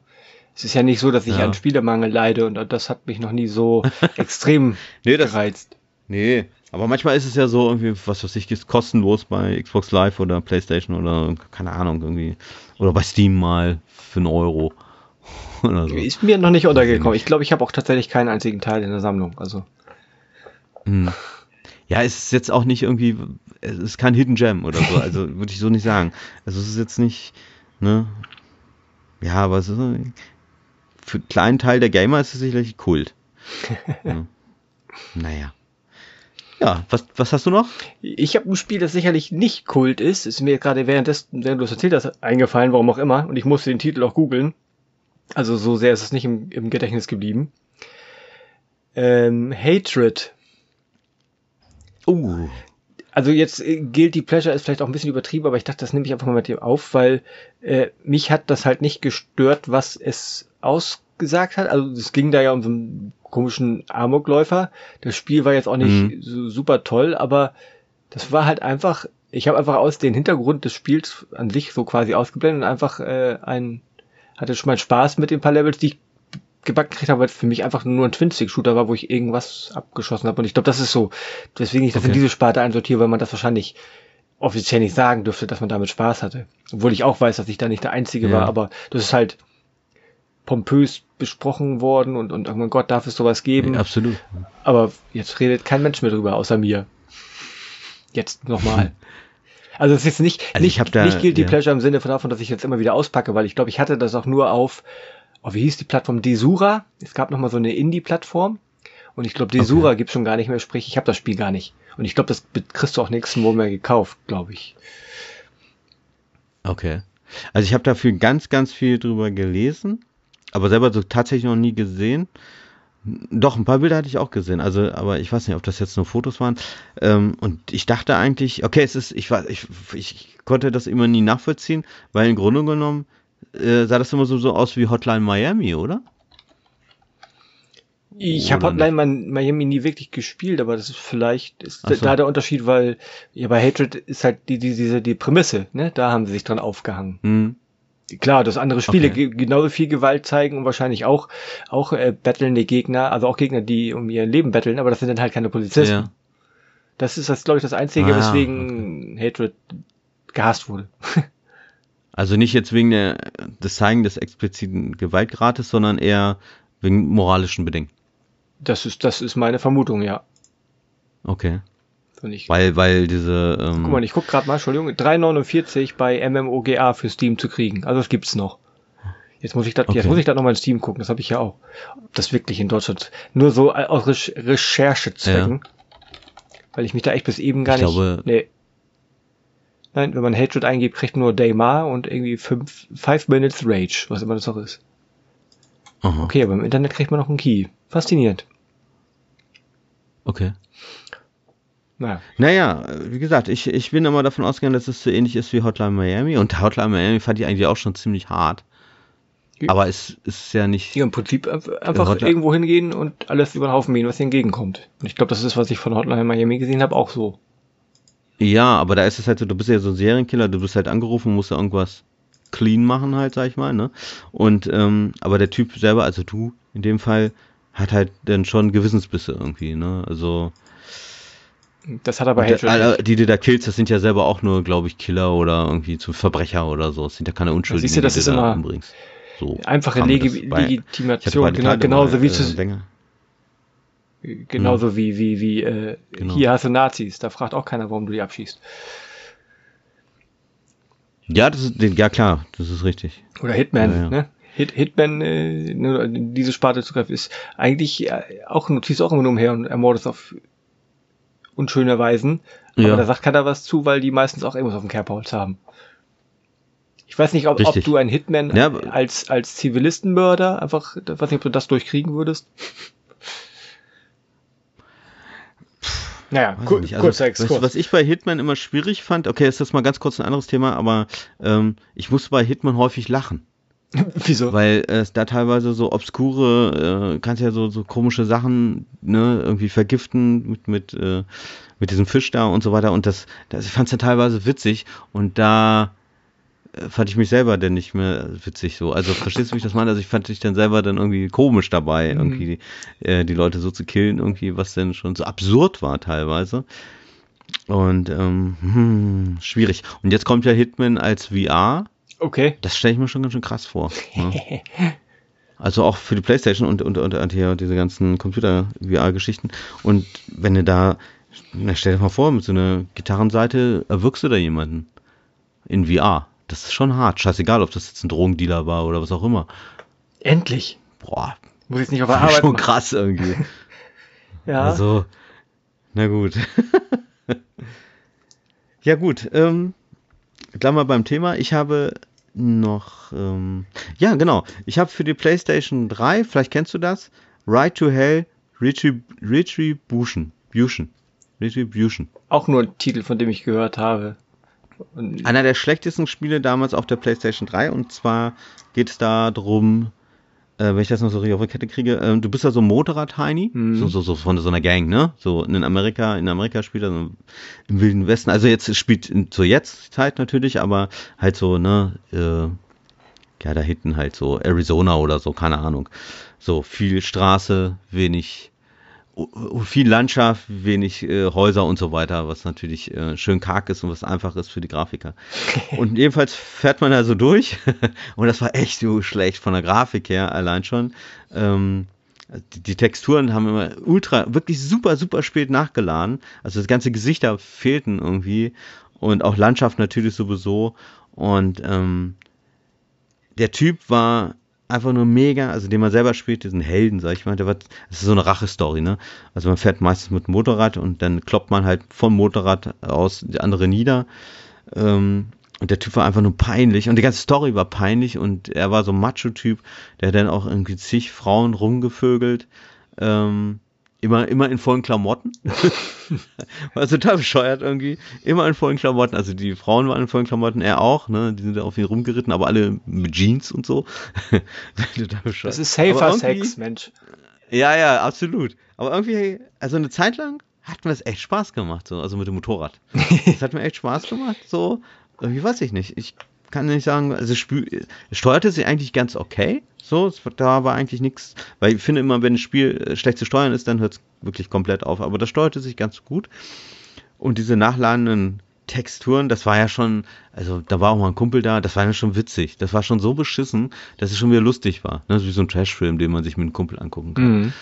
es ist ja nicht so, dass ich ja. an Spielermangel leide und das hat mich noch nie so extrem nee, das, gereizt. Nee, aber manchmal ist es ja so irgendwie, was weiß ich, ist kostenlos bei Xbox Live oder PlayStation oder keine Ahnung irgendwie. Oder bei Steam mal für einen Euro. Oder so. Ist mir noch nicht untergekommen. Ich glaube, ich habe auch tatsächlich keinen einzigen Teil in der Sammlung. Also. Hm. Ja, es ist jetzt auch nicht irgendwie, es ist kein Hidden Gem oder so, also würde ich so nicht sagen. Also es ist jetzt nicht, ne? Ja, aber es ist, für einen kleinen Teil der Gamer ist es sicherlich Kult. ja. Naja. Ja, was, was hast du noch? Ich habe ein Spiel, das sicherlich nicht Kult ist. Ist mir gerade währenddessen, während du es erzählt hast, eingefallen, warum auch immer. Und ich musste den Titel auch googeln. Also so sehr ist es nicht im, im Gedächtnis geblieben. Ähm, Hatred. Uh. Also jetzt äh, Guilty Pleasure ist vielleicht auch ein bisschen übertrieben, aber ich dachte, das nehme ich einfach mal mit dem auf, weil äh, mich hat das halt nicht gestört, was es ausgesagt hat. Also es ging da ja um so einen komischen Amokläufer. Das Spiel war jetzt auch nicht Mhm. so super toll, aber das war halt einfach, ich habe einfach aus den Hintergrund des Spiels an sich so quasi ausgeblendet und einfach äh, ein, hatte schon mal Spaß mit den paar Levels, die ich gebacken gekriegt habe, weil es für mich einfach nur ein Twin-Stick-Shooter war, wo ich irgendwas abgeschossen habe. Und ich glaube, das ist so, deswegen ich das in Okay. diese Sparte einsortiere, weil man das wahrscheinlich offiziell nicht sagen dürfte, dass man damit Spaß hatte. Obwohl ich auch weiß, dass ich da nicht der Einzige Ja. war, aber das ist halt pompös besprochen worden und, und oh mein Gott, darf es sowas geben. Absolut. Aber jetzt redet kein Mensch mehr drüber, außer mir. Jetzt nochmal. Also es ist jetzt nicht, Also ich nicht, da- nicht Guilty ja. Pleasure im Sinne von davon, dass ich jetzt immer wieder auspacke, weil ich glaube, ich hatte das auch nur auf, oh, wie hieß die Plattform? Desura. Es gab nochmal so eine Indie-Plattform. Und ich glaube, Desura gibt's schon gar nicht mehr, sprich, ich habe das Spiel gar nicht. Und ich glaube, das kriegst du auch nächsten Monat mehr gekauft, glaube ich. Okay. Also ich habe dafür ganz, ganz viel drüber gelesen, aber selber so tatsächlich noch nie gesehen. Doch, ein paar Bilder hatte ich auch gesehen, also, aber ich weiß nicht, ob das jetzt nur Fotos waren. Ähm, und ich dachte eigentlich, okay, es ist, ich war, ich, ich konnte das immer nie nachvollziehen, weil im Grunde genommen äh, sah das immer so, so aus wie Hotline Miami, oder? Ich habe Hotline Miami nie wirklich gespielt, aber das ist vielleicht ist so. da der Unterschied, weil ja bei Hatred ist halt die, die diese die Prämisse, ne? Da haben sie sich dran aufgehangen. Hm. Klar, dass andere Spiele Okay. ge genauso viel Gewalt zeigen und wahrscheinlich auch auch äh, battlende Gegner, also auch Gegner, die um ihr Leben battlen, aber das sind dann halt keine Polizisten. Ja. Das ist das glaube ich das einzige, Ah, weswegen Hatred gehasst wurde. Also nicht jetzt wegen der, des Zeigen des expliziten Gewaltgrades, sondern eher wegen moralischen Bedenken. Das ist das ist meine Vermutung, ja. Okay. Weil, weil diese, ähm, guck mal, ich guck gerade mal, Entschuldigung, 3,49 bei MMOGA für Steam zu kriegen. Also das gibt's noch. Jetzt muss ich jetzt Okay. muss ich da nochmal in Steam gucken, das habe ich ja auch. Ob das wirklich in Deutschland nur so äh, aus Recher- Recherchezwecken. Weil ich mich da echt bis eben gar Ich nicht. glaube- nee. Nein, wenn man Hatred eingibt, kriegt man nur Daymar und irgendwie 5 five Minutes Rage, was immer das auch ist. aha, Okay, aber im Internet kriegt man noch einen Key. Faszinierend. okay. Naja. Naja, wie gesagt, ich, ich bin immer davon ausgegangen, dass es so ähnlich ist wie Hotline Miami und Hotline Miami fand ich eigentlich auch schon ziemlich hart. Aber es ist ja nicht, Ja, im Prinzip einf- einfach Hotline- irgendwo hingehen und alles über den Haufen mähen, was dir entgegenkommt. Und ich glaube, das ist, was ich von Hotline Miami gesehen habe, auch so. ja, aber da ist es halt so, du bist ja so ein Serienkiller, du bist halt angerufen, musst ja irgendwas clean machen halt, sag ich mal, ne? Und, ähm, aber der Typ selber, also du in dem Fall, hat halt dann schon Gewissensbisse irgendwie, ne? Also, Das hat aber Hatred. alle, die du da killst, das sind ja selber auch nur, glaube ich, Killer oder irgendwie zu Verbrecher oder so. Das sind ja keine Unschuldigen, Siehst du, das die ist du da umbringst. So Einfache Legi bei- Legitimation, genau, genauso mal, wie äh, genauso wie, wie, wie, äh, Genau. hier hast du Nazis, da fragt auch keiner, warum du die abschießt. Ja, das ist, ja klar, das ist richtig. Oder Hitman, Ja, ja. ne? Hit, Hitman, äh, in diese Sparte zu greifen, ist eigentlich äh, auch, du ziehst auch immer nur umher und ermordest auf unschöne Weisen. Aber Ja. da sagt keiner was zu, weil die meistens auch irgendwas auf dem Kerbholz haben. Ich weiß nicht, ob, ob du einen Hitman Ja, als, als Zivilistenmörder einfach, ich weiß nicht, ob du das durchkriegen würdest. Naja, nicht. Also, kurzer weißt du, Exkurs. was ich bei Hitman immer schwierig fand, okay, ist das mal ganz kurz ein anderes Thema, aber ähm, ich musste bei Hitman häufig lachen. Wieso? Weil es da teilweise so obskure, äh, kannst ja so, so komische Sachen, ne, irgendwie vergiften mit, mit, äh, mit diesem Fisch da und so weiter. Und das, das ich fand es ja teilweise witzig und da äh, fand ich mich selber dann nicht mehr witzig so. Also verstehst du, wie ich das meine? Also ich fand dich dann selber dann irgendwie komisch dabei, Mhm. irgendwie äh, die Leute so zu killen, irgendwie, was denn schon so absurd war teilweise. Und ähm, hm, schwierig. Und jetzt kommt ja Hitman als VR. Okay. Das stelle ich mir schon ganz schön krass vor. Ne? Also auch für die Playstation und, und, und, und hier diese ganzen Computer-VR-Geschichten. Und wenn du da, na, stell dir mal vor, mit so einer Gitarrenseite erwürgst du da jemanden in VR. Das ist schon hart. Scheißegal, ob das jetzt ein Drogendealer war oder was auch immer. Endlich. Boah, Muss ich nicht auf der Arbeit schon machen. krass irgendwie. Ja. Also, na gut. ja gut, ähm, wir beim Thema. Ich habe noch? Ähm, ja, genau. Ich habe für die PlayStation 3, vielleicht kennst du das, Ride to Hell Retrib Retribution. Retribution. Retribution. Auch nur ein Titel, von dem ich gehört habe. Und Einer der schlechtesten Spiele damals auf der PlayStation 3 und zwar geht es da drum, äh, wenn ich das noch so richtig auf die Kette kriege, äh, du bist ja so Motorrad-Heini, mhm. so, so, so von so einer Gang, ne? So in Amerika, in Amerika spielt er so im Wilden Westen, also jetzt spielt in, zur Jetztzeit natürlich, aber halt so, ne, äh, ja, da hinten halt so Arizona oder so, keine Ahnung. So viel Straße, wenig viel Landschaft, wenig äh, Häuser und so weiter, was natürlich äh, schön karg ist und was einfach ist für die Grafiker. Und jedenfalls fährt man da so durch und das war echt so schlecht von der Grafik her allein schon. Ähm, die, die, Texturen haben immer ultra, wirklich super, super spät nachgeladen. Also das ganze Gesichter fehlten irgendwie und auch Landschaft natürlich sowieso. Und ähm, der Typ war einfach nur mega, also den man selber spielt, diesen Helden, sag ich mal, der war, das ist so eine Rache-Story, ne? Also man fährt meistens mit dem Motorrad und dann kloppt man halt vom Motorrad aus die andere nieder. Ähm, und der Typ war einfach nur peinlich und die ganze Story war peinlich und er war so ein Macho-Typ, der dann auch irgendwie zig Frauen rumgevögelt. Ähm, Immer, immer in vollen Klamotten. War total bescheuert irgendwie. Immer in vollen Klamotten. Also die Frauen waren in vollen Klamotten, er auch, ne? Die sind auf ihn rumgeritten, aber alle mit Jeans und so. total bescheuert. Das ist safer Sex, Mensch. Ja, ja, absolut. Aber irgendwie, also eine Zeit lang hat mir das echt Spaß gemacht, so, also mit dem Motorrad. das hat mir echt Spaß gemacht, so. Irgendwie weiß ich nicht. Ich kann nicht sagen, also es steuerte sich eigentlich ganz okay. So, da war eigentlich nichts, weil ich finde immer, wenn ein Spiel äh, schlecht zu steuern ist, dann hört es wirklich komplett auf. Aber das steuerte sich ganz gut. Und diese nachladenden Texturen, das war ja schon, also da war auch mal ein Kumpel da, das war ja schon witzig. Das war schon so beschissen, dass es schon wieder lustig war. Ne? Wie so ein Trashfilm, den man sich mit einem Kumpel angucken kann. Mhm.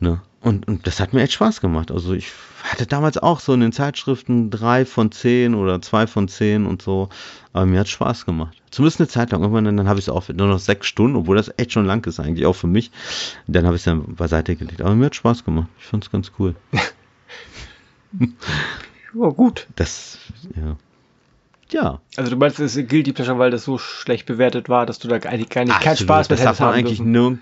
Ne? Und, und das hat mir echt Spaß gemacht. Also ich hatte damals auch so in den Zeitschriften drei von zehn oder zwei von zehn und so. Aber mir hat Spaß gemacht. Zumindest eine Zeit lang. Irgendwann dann habe ich es auch nur noch sechs Stunden, obwohl das echt schon lang ist eigentlich, auch für mich. Dann habe ich es dann beiseite gelegt. Aber mir hat Spaß gemacht. Ich fand es ganz cool. ja, gut. Das, ja. Ja. Also du meinst, es gilt die Pleasure, weil das so schlecht bewertet war, dass du da eigentlich gar nicht, keinen Spaß mit hättest haben eigentlich nur,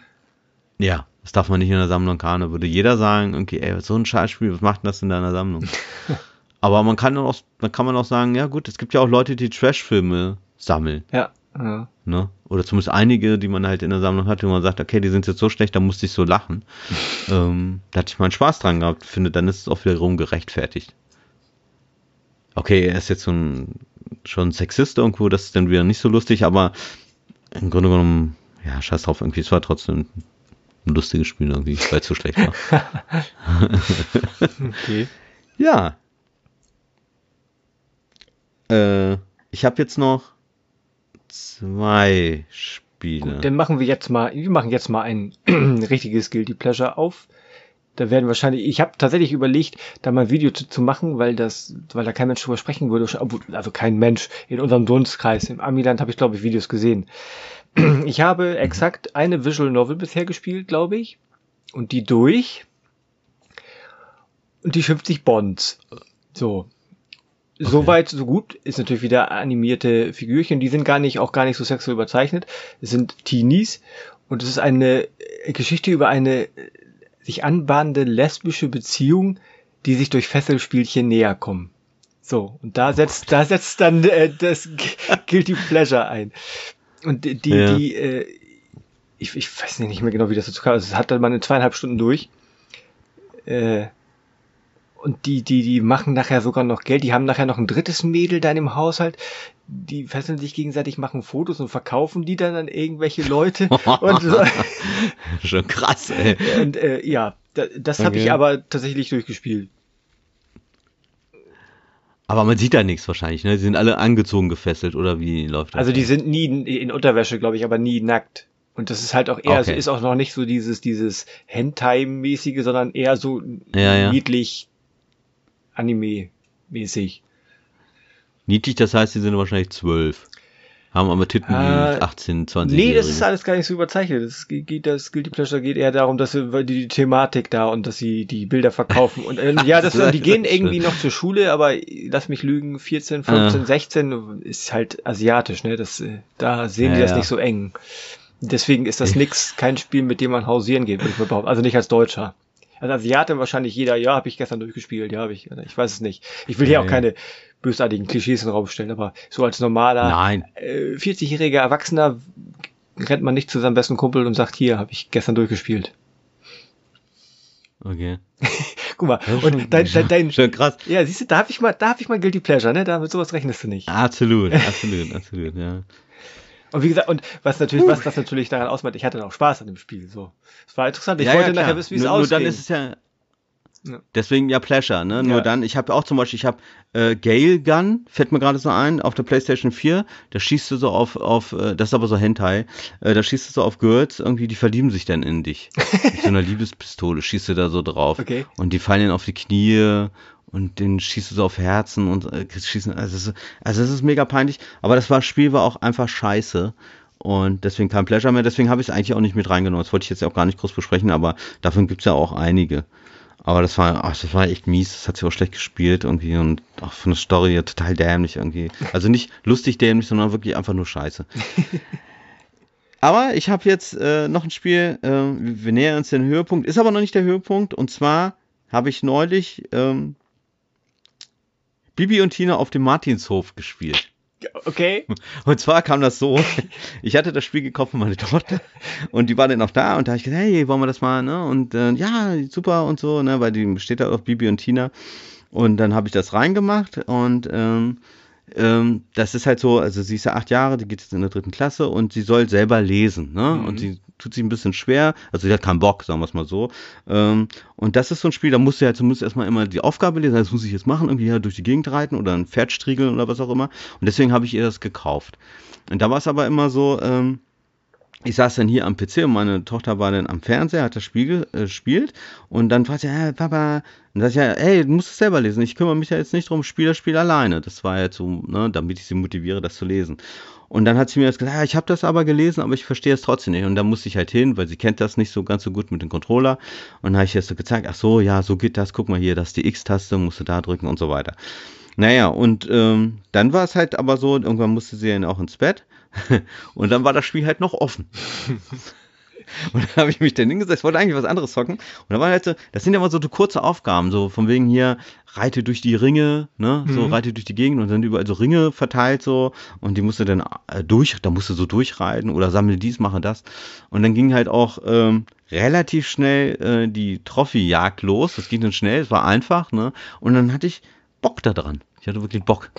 ja, das darf man nicht in der Sammlung haben. würde jeder sagen, okay, ey, so ein Scheißspiel, was macht denn das in deiner Sammlung? Aber man kann auch, dann kann man auch sagen, ja gut, es gibt ja auch Leute, die Trashfilme sammeln. Ja. ja. Ne? Oder zumindest einige, die man halt in der Sammlung hat, wo man sagt, okay, die sind jetzt so schlecht, da musste ich so lachen. ähm, da hatte ich meinen Spaß dran gehabt, finde, dann ist es auch wiederum gerechtfertigt. Okay, er ist jetzt so ein, schon ein Sexist irgendwo, das ist dann wieder nicht so lustig, aber im Grunde genommen, ja, scheiß drauf, irgendwie, es war trotzdem ein lustiges Spiel irgendwie, weil es so schlecht war. okay. Ja. Äh, ich habe jetzt noch zwei Spiele. Gut, dann machen wir jetzt mal, wir machen jetzt mal ein richtiges Guilty Pleasure auf. Da werden wahrscheinlich, ich habe tatsächlich überlegt, da mal ein Video zu, zu, machen, weil das, weil da kein Mensch drüber sprechen würde, also kein Mensch in unserem Dunstkreis. Im Amiland habe ich glaube ich Videos gesehen. Ich habe exakt eine Visual Novel bisher gespielt, glaube ich. Und die durch. Und die schimpft sich Bonds. So. Okay. Soweit, so gut. Ist natürlich wieder animierte Figürchen. Die sind gar nicht, auch gar nicht so sexuell überzeichnet. Es sind Teenies. Und es ist eine Geschichte über eine sich anbahnende lesbische Beziehung, die sich durch Fesselspielchen näher kommen. So, und da setzt, da setzt dann äh, das Guilty Pleasure ein. Und die, die, ja. die äh, ich, ich weiß nicht mehr genau, wie das dazu kam. Also, es hat dann mal in zweieinhalb Stunden durch. Äh, und die, die, die machen nachher sogar noch Geld. Die haben nachher noch ein drittes Mädel da im Haushalt. Die fesseln sich gegenseitig, machen Fotos und verkaufen die dann an irgendwelche Leute. und so. Schon krass, ey. Und äh, ja, das, das okay. habe ich aber tatsächlich durchgespielt. Aber man sieht da nichts wahrscheinlich, ne? Sie sind alle angezogen gefesselt oder wie läuft das? Also die sind nie in Unterwäsche, glaube ich, aber nie nackt. Und das ist halt auch eher, okay. also ist auch noch nicht so dieses, dieses Hentai-mäßige, sondern eher so ja, ja. niedlich Anime-mäßig. Niedlich, das heißt, sie sind wahrscheinlich zwölf. Haben aber Titten wie 18, 20 Nee, das ist alles gar nicht so überzeichnet. Das geht, das Guilty Pleasure geht eher darum, dass sie, weil die, die Thematik da und dass sie die Bilder verkaufen. Und äh, ja, das, die gehen irgendwie noch zur Schule, aber lass mich lügen, 14, 15, Ah. 16 ist halt asiatisch, ne? Das, äh, da sehen die das ja. nicht so eng. Deswegen ist das nix, kein Spiel, mit dem man hausieren geht, würde ich behaupten. Also nicht als Deutscher. Als Asiate wahrscheinlich jeder, ja, habe ich gestern durchgespielt, ja, habe ich, ich weiß es nicht. Ich will hier Ja, auch keine bösartigen Klischees in den Raum stellen, aber so als normaler äh, 40-jähriger Erwachsener rennt man nicht zu seinem besten Kumpel und sagt, hier, habe ich gestern durchgespielt. Okay. Guck mal, und dein, dein, dein Schon krass. ja, siehst du, da habe ich mal, da habe ich mal Guilty Pleasure, ne? Da mit sowas rechnest du nicht. Absolut, absolut, absolut, ja. Und wie gesagt, und was natürlich, was das natürlich daran ausmacht, ich hatte auch Spaß an dem Spiel, so. Es war interessant. Ich ja, wollte ja, nachher wissen, wie es nur, nur dann ist es ja, Ja. deswegen ja Pleasure, ne? Nur Ja. dann, ich habe auch zum Beispiel, ich habe äh, Gale Gun, fällt mir gerade so ein, auf der Playstation 4, da schießt du so auf, auf äh, das ist aber so Hentai, äh, da schießt du so auf Girls, irgendwie, die verlieben sich dann in dich. Mit so einer Liebespistole schießt du da so drauf. Okay. Und die fallen dann auf die Knie und den schießt du so auf Herzen und äh, schießen, also es, ist, also es ist mega peinlich, aber das war, Spiel war auch einfach scheiße. Und deswegen kein Pleasure mehr, deswegen habe ich es eigentlich auch nicht mit reingenommen. Das wollte ich jetzt auch gar nicht groß besprechen, aber davon gibt's ja auch einige. Aber das war, ach, das war echt mies, das hat sich auch schlecht gespielt irgendwie und auch von der Story total dämlich irgendwie. Also nicht lustig dämlich, sondern wirklich einfach nur scheiße. Aber ich habe jetzt äh, noch ein Spiel, äh, wir nähern uns den Höhepunkt, ist aber noch nicht der Höhepunkt. Und zwar habe ich neulich ähm, Bibi und Tina auf dem Martinshof gespielt. Okay. Und zwar kam das so, ich hatte das Spiel gekauft für meine Tochter und die war dann auch da und da habe ich gesagt, hey, wollen wir das mal, ne? Und äh, ja, super und so, ne? Weil die steht da auf Bibi und Tina. Und dann habe ich das reingemacht und ähm, ähm, das ist halt so, also sie ist ja acht Jahre, die geht jetzt in der dritten Klasse und sie soll selber lesen, ne? Mhm. Und sie tut sich ein bisschen schwer, also sie hat keinen Bock, sagen wir es mal so. Ähm, und das ist so ein Spiel, da musst du ja zumindest erstmal immer die Aufgabe lesen, das muss ich jetzt machen, irgendwie ja durch die Gegend reiten oder ein Pferd striegeln oder was auch immer. Und deswegen habe ich ihr das gekauft. Und da war es aber immer so, ähm, ich saß dann hier am PC und meine Tochter war dann am Fernseher, hat das Spiel äh, gespielt und dann fragt sie, hey, Papa, und dann sag ich, ja, hey, du musst es selber lesen, ich kümmere mich ja jetzt nicht drum, spiel das Spiel alleine. Das war jetzt so, ne, damit ich sie motiviere, das zu lesen. Und dann hat sie mir das gesagt, ja, ich habe das aber gelesen, aber ich verstehe es trotzdem nicht. Und da musste ich halt hin, weil sie kennt das nicht so ganz so gut mit dem Controller. Und dann habe ich das so gezeigt, ach so, ja, so geht das, guck mal hier, das ist die X-Taste, musst du da drücken und so weiter. Naja, und ähm, dann war es halt aber so, irgendwann musste sie dann auch ins Bett. und dann war das Spiel halt noch offen. Und dann habe ich mich dann hingesetzt, wollte eigentlich was anderes zocken. Und da war halt so, das sind ja immer so kurze Aufgaben, so von wegen hier, reite durch die Ringe, ne, so Mhm. reite durch die Gegend und dann überall so Ringe verteilt so und die musste dann äh, durch, da musste so durchreiten oder sammle dies, mache das. Und dann ging halt auch ähm, relativ schnell äh, die Trophy-Jagd los. Das ging dann schnell, es war einfach, ne. Und dann hatte ich Bock da dran. Ich hatte wirklich Bock.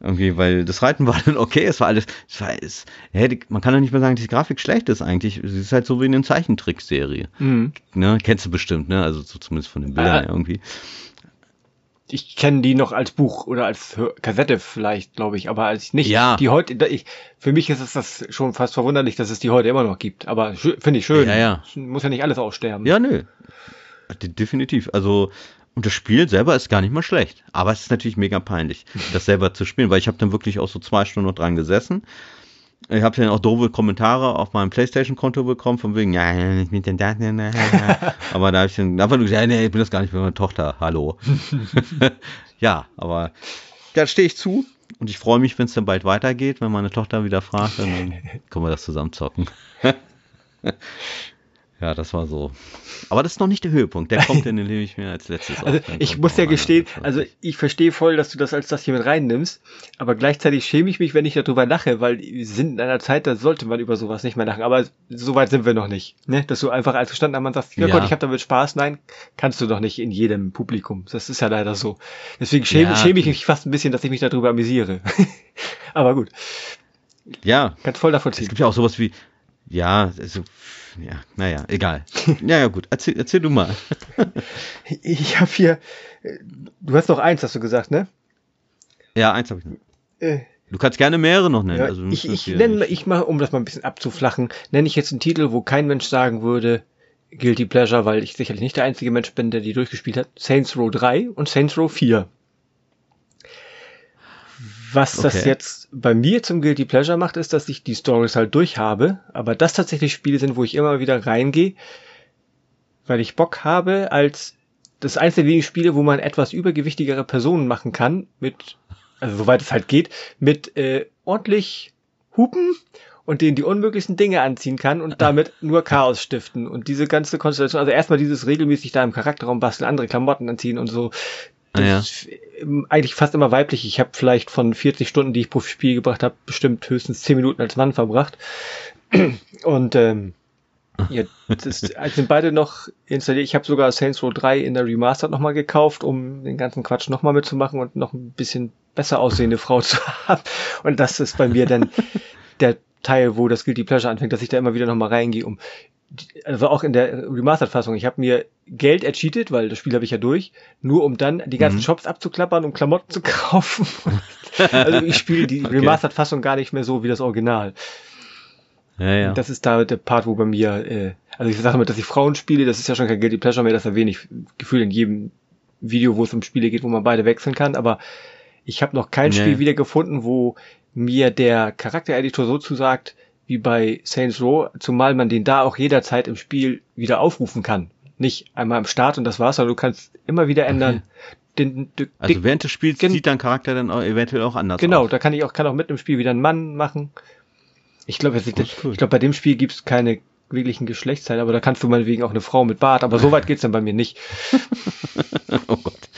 Irgendwie, weil das Reiten war dann okay, es war alles, es war, es, die, man kann doch nicht mehr sagen, dass die Grafik schlecht ist eigentlich. Sie ist halt so wie in einer Zeichentrickserie. Mhm. Ne? Kennst du bestimmt, ne? Also so zumindest von den Bildern Ah. irgendwie. Ich kenne die noch als Buch oder als Kassette vielleicht, glaube ich, aber als nicht. Ja. Die heute, ich, für mich ist es das schon fast verwunderlich, dass es die heute immer noch gibt. Aber finde ich schön. Ja, ja. Muss ja nicht alles aussterben. Ja, nö. De- Definitiv. Also, und das Spiel selber ist gar nicht mal schlecht. Aber es ist natürlich mega peinlich, das selber zu spielen, weil ich habe dann wirklich auch so zwei Stunden noch dran gesessen. Ich habe dann auch doofe Kommentare auf meinem Playstation-Konto bekommen, von wegen, ja, ich bin denn da, ne, ne, ne. aber da habe ich dann einfach nur gesagt, ja, nee, ich bin das gar nicht für meine Tochter, hallo. ja, aber da stehe ich zu und ich freue mich, wenn es dann bald weitergeht, wenn meine Tochter wieder fragt, dann können wir das zusammen zocken. Ja, das war so. Aber das ist noch nicht der Höhepunkt, der kommt dann nehme ich mir als letztes Also ich muss ja gestehen, also ich verstehe voll, dass du das als das hier mit reinnimmst, aber gleichzeitig schäme ich mich, wenn ich darüber lache, weil wir sind in einer Zeit, da sollte man über sowas nicht mehr lachen, aber so weit sind wir noch nicht, ne? Dass du einfach als gestanden Mann sagst, ja, Ja. Gott, ich habe damit Spaß, nein, kannst du doch nicht in jedem Publikum. Das ist ja leider so. Deswegen schäme, Ja. schäme ich mich fast ein bisschen, dass ich mich darüber amüsiere. aber gut, Ja, kannst voll davon es ziehen. gibt ja auch sowas wie, ja, also, ja, naja, egal. ja, ja, gut, erzähl, erzähl du mal. Ich habe hier, äh, du hast noch eins, hast du gesagt, ne? Ja, eins habe ich noch. Äh, Du kannst gerne mehrere noch nennen. Ja, also, ich ich nenne, ich mal, um das mal ein bisschen abzuflachen, nenne ich jetzt einen Titel, wo kein Mensch sagen würde, Guilty Pleasure, weil ich sicherlich nicht der einzige Mensch bin, der die durchgespielt hat. Saints Row 3 und Saints Row 4. Was das Okay. jetzt bei mir zum Guilty Pleasure macht, ist, dass ich die Stories halt durchhabe, aber das tatsächlich Spiele sind, wo ich immer wieder reingehe, weil ich Bock habe, als das eins der wenigen Spiele, wo man etwas übergewichtigere Personen machen kann, mit, also soweit es halt geht, mit äh, ordentlich Hupen und denen die unmöglichsten Dinge anziehen kann und damit nur Chaos stiften. Und diese ganze Konstellation, also erstmal dieses regelmäßig da im Charakterraum basteln, andere Klamotten anziehen und so, das Ah, ja. ist ähm, eigentlich fast immer weiblich. Ich habe vielleicht von 40 Stunden, die ich pro Spiel gebracht habe, bestimmt höchstens 10 Minuten als Mann verbracht. Und ähm, ja, das ist, also sind beide noch installiert. Ich habe sogar Saints Row 3 in der Remastered nochmal gekauft, um den ganzen Quatsch nochmal mitzumachen und noch ein bisschen besser aussehende Frau zu haben. Und das ist bei mir dann der Teil, wo das Guilty Pleasure anfängt, dass ich da immer wieder nochmal reingehe, um also auch in der Remastered-Fassung, ich habe mir Geld ercheatet, weil das Spiel habe ich ja durch, nur um dann die ganzen Mhm. Shops abzuklappern, um Klamotten zu kaufen. also ich spiele die Okay. Remastered-Fassung gar nicht mehr so wie das Original. Ja, ja. Das ist da der Part, wo bei mir, äh, also ich sage mal, dass ich Frauen spiele, das ist ja schon kein Guilty Pleasure mehr, das erwähne ich gefühlt in jedem Video, wo es um Spiele geht, wo man beide wechseln kann, aber ich habe noch kein Ja, Spiel ja. wieder gefunden, wo mir der Charaktereditor so zusagt, wie bei Saints Row, zumal man den da auch jederzeit im Spiel wieder aufrufen kann. Nicht einmal im Start und das war's, sondern du kannst immer wieder ändern. Den, den, also während des Spiels sieht dein Charakter dann auch eventuell auch anders Genau, aus. da kann ich auch, kann auch mit im Spiel wieder einen Mann machen. Ich glaube, Cool, ich glaube, bei dem Spiel gibt's keine wirklichen Geschlechtsteile, aber da kannst du meinetwegen auch eine Frau mit Bart, aber so weit geht's dann bei mir nicht. oh Gott.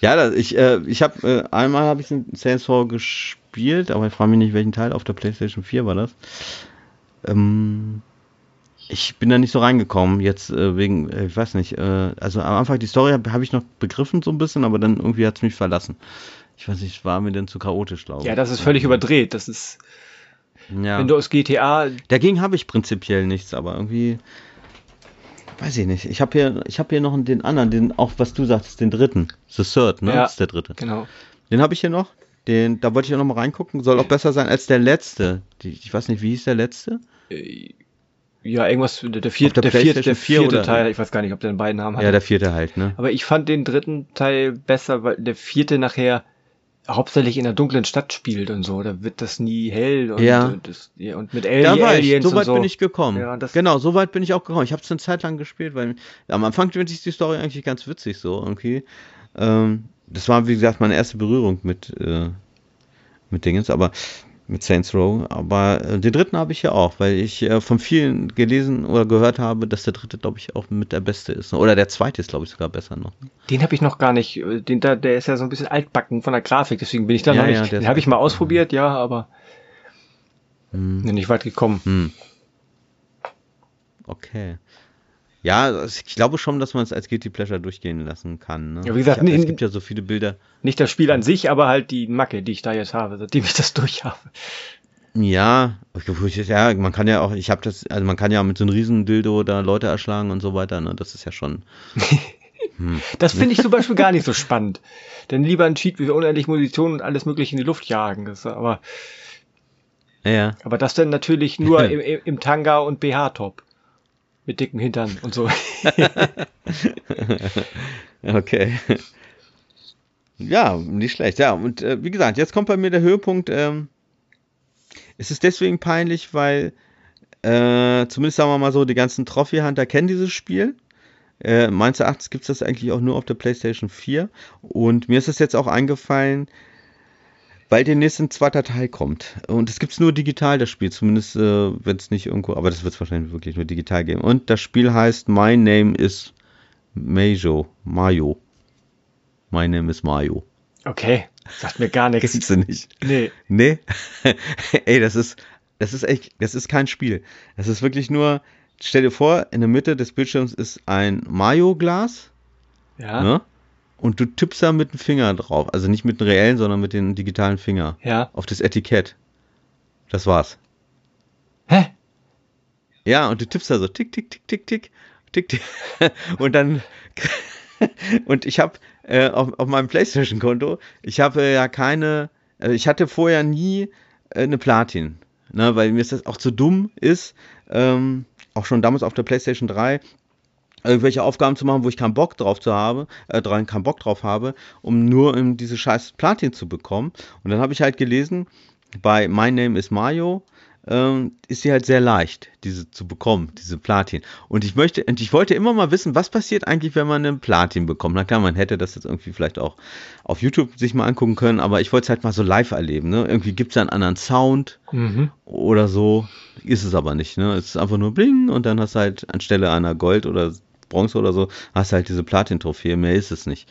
Ja, das, ich, äh, ich habe äh, einmal habe ich in Saints Row gespielt, aber ich frage mich nicht, welchen Teil auf der PlayStation 4 war das. Ähm, ich bin da nicht so reingekommen, jetzt äh, wegen, äh, ich weiß nicht, äh, also am Anfang die Story habe hab ich noch begriffen so ein bisschen, aber dann irgendwie hat's mich verlassen. Ich weiß nicht, war mir denn zu chaotisch, glaube ich. Ja, das ist völlig überdreht. Das ist, Ja. wenn du aus GTA, Dagegen habe ich prinzipiell nichts, aber irgendwie weiß ich nicht. Ich habe hier, ich habe hier noch den anderen, den auch was du sagtest, den dritten, The Third, ne? Ja. Das ist der dritte. genau. Den habe ich hier noch. Den, da wollte ich auch noch mal reingucken. Soll auch besser sein als der letzte. Die, ich weiß nicht, wie hieß der letzte? Äh, Ja, irgendwas, der, vierte, der der vierte, der PlayStation 4 vierte oder- Teil, ich weiß gar nicht, ob der den beiden Namen hat. Ja, der vierte halt, ne? aber ich fand den dritten Teil besser, weil der vierte nachher hauptsächlich in der dunklen Stadt spielt und so. Da wird das nie hell und, Ja. und, das, ja, und mit Da Alien, war ich, Aliens so weit so. bin ich gekommen. Ja, genau, so weit bin ich auch gekommen. Ich habe es eine Zeit lang gespielt, weil am Anfang finde ich die Story eigentlich ganz witzig so irgendwie. Ähm, das war, wie gesagt, meine erste Berührung mit, äh, mit Dingens, aber mit Saints Row. Aber äh, den dritten habe ich ja auch, weil ich äh, von vielen gelesen oder gehört habe, dass der dritte, glaube ich, auch mit der beste ist. Oder der zweite ist, glaube ich, sogar besser noch. Den habe ich noch gar nicht. äh, Den da, der ist ja so ein bisschen altbacken von der Grafik, deswegen bin ich da Ja, noch ja, nicht. den habe ich mal ausprobiert, ja, aber Hm. bin nicht weit gekommen. Hm. Okay. Ja, also ich glaube schon, dass man es als Guilty Pleasure durchgehen lassen kann. Ne? Ja, wie gesagt, hab, es gibt ja so viele Bilder. Nicht das Spiel an sich, aber halt die Macke, die ich da jetzt habe, seitdem ich das durch habe. Ja, ja, man kann ja auch, ich habe das, also man kann ja mit so einem riesen Dildo da Leute erschlagen und so weiter, ne? Das ist ja schon. Hm. Das finde ich zum Beispiel gar nicht so spannend. Denn lieber ein Cheat, wie wir unendlich Munition und alles mögliche in die Luft jagen. Das, aber, Ja, aber das dann natürlich nur im, im, im Tanga und BH-Top. Mit dicken Hintern und so. okay. Ja, nicht schlecht. Ja, und äh, wie gesagt, jetzt kommt bei mir der Höhepunkt. Ähm, es ist deswegen peinlich, weil äh, zumindest sagen wir mal so, die ganzen Trophy-Hunter kennen dieses Spiel. Äh, meines Erachtens gibt es das eigentlich auch nur auf der PlayStation 4. Und mir ist es jetzt auch eingefallen, weil demnächst ein zweiter Teil kommt. Und es gibt es nur digital, das Spiel, zumindest äh, wenn es nicht irgendwo, aber das wird es wahrscheinlich wirklich nur digital geben. Und das Spiel heißt My Name is Mayo. Mayo. My Name is Mayo. Okay, sagt mir gar nichts. Kennst du nicht? Nee. Nee. Ey, das ist, das ist echt, das ist kein Spiel. Das ist wirklich nur, stell dir vor, in der Mitte des Bildschirms ist ein Mayo-Glas, Ja. ne? Und du tippst da mit dem Finger drauf. Also nicht mit dem reellen, sondern mit dem digitalen Finger. Ja. Auf das Etikett. Das war's. Hä? Ja, und du tippst da so tick, tick, tick, tick, tick, tick, tick. Und dann, und ich habe äh, auf, auf meinem PlayStation-Konto, ich habe ja keine, äh, ich hatte vorher nie äh, eine Platin, ne, weil mir das auch zu dumm ist, ähm, auch schon damals auf der PlayStation 3, irgendwelche Aufgaben zu machen, wo ich keinen Bock drauf zu habe, äh, dran keinen Bock drauf habe, um nur um diese scheiß Platin zu bekommen. Und dann habe ich halt gelesen, bei My Name is Mario ähm, ist sie halt sehr leicht, diese zu bekommen, diese Platin. Und ich möchte, und ich wollte immer mal wissen, was passiert eigentlich, wenn man einen Platin bekommt. Na klar, man hätte das jetzt irgendwie vielleicht auch auf YouTube sich mal angucken können, aber ich wollte es halt mal so live erleben. Ne? Irgendwie gibt es einen anderen Sound mhm. oder so. Ist es aber nicht. Ne? Es ist einfach nur bling und dann hast du halt anstelle einer Gold oder Bronze oder so, hast du halt diese Platin-Trophäe. Mehr ist es nicht.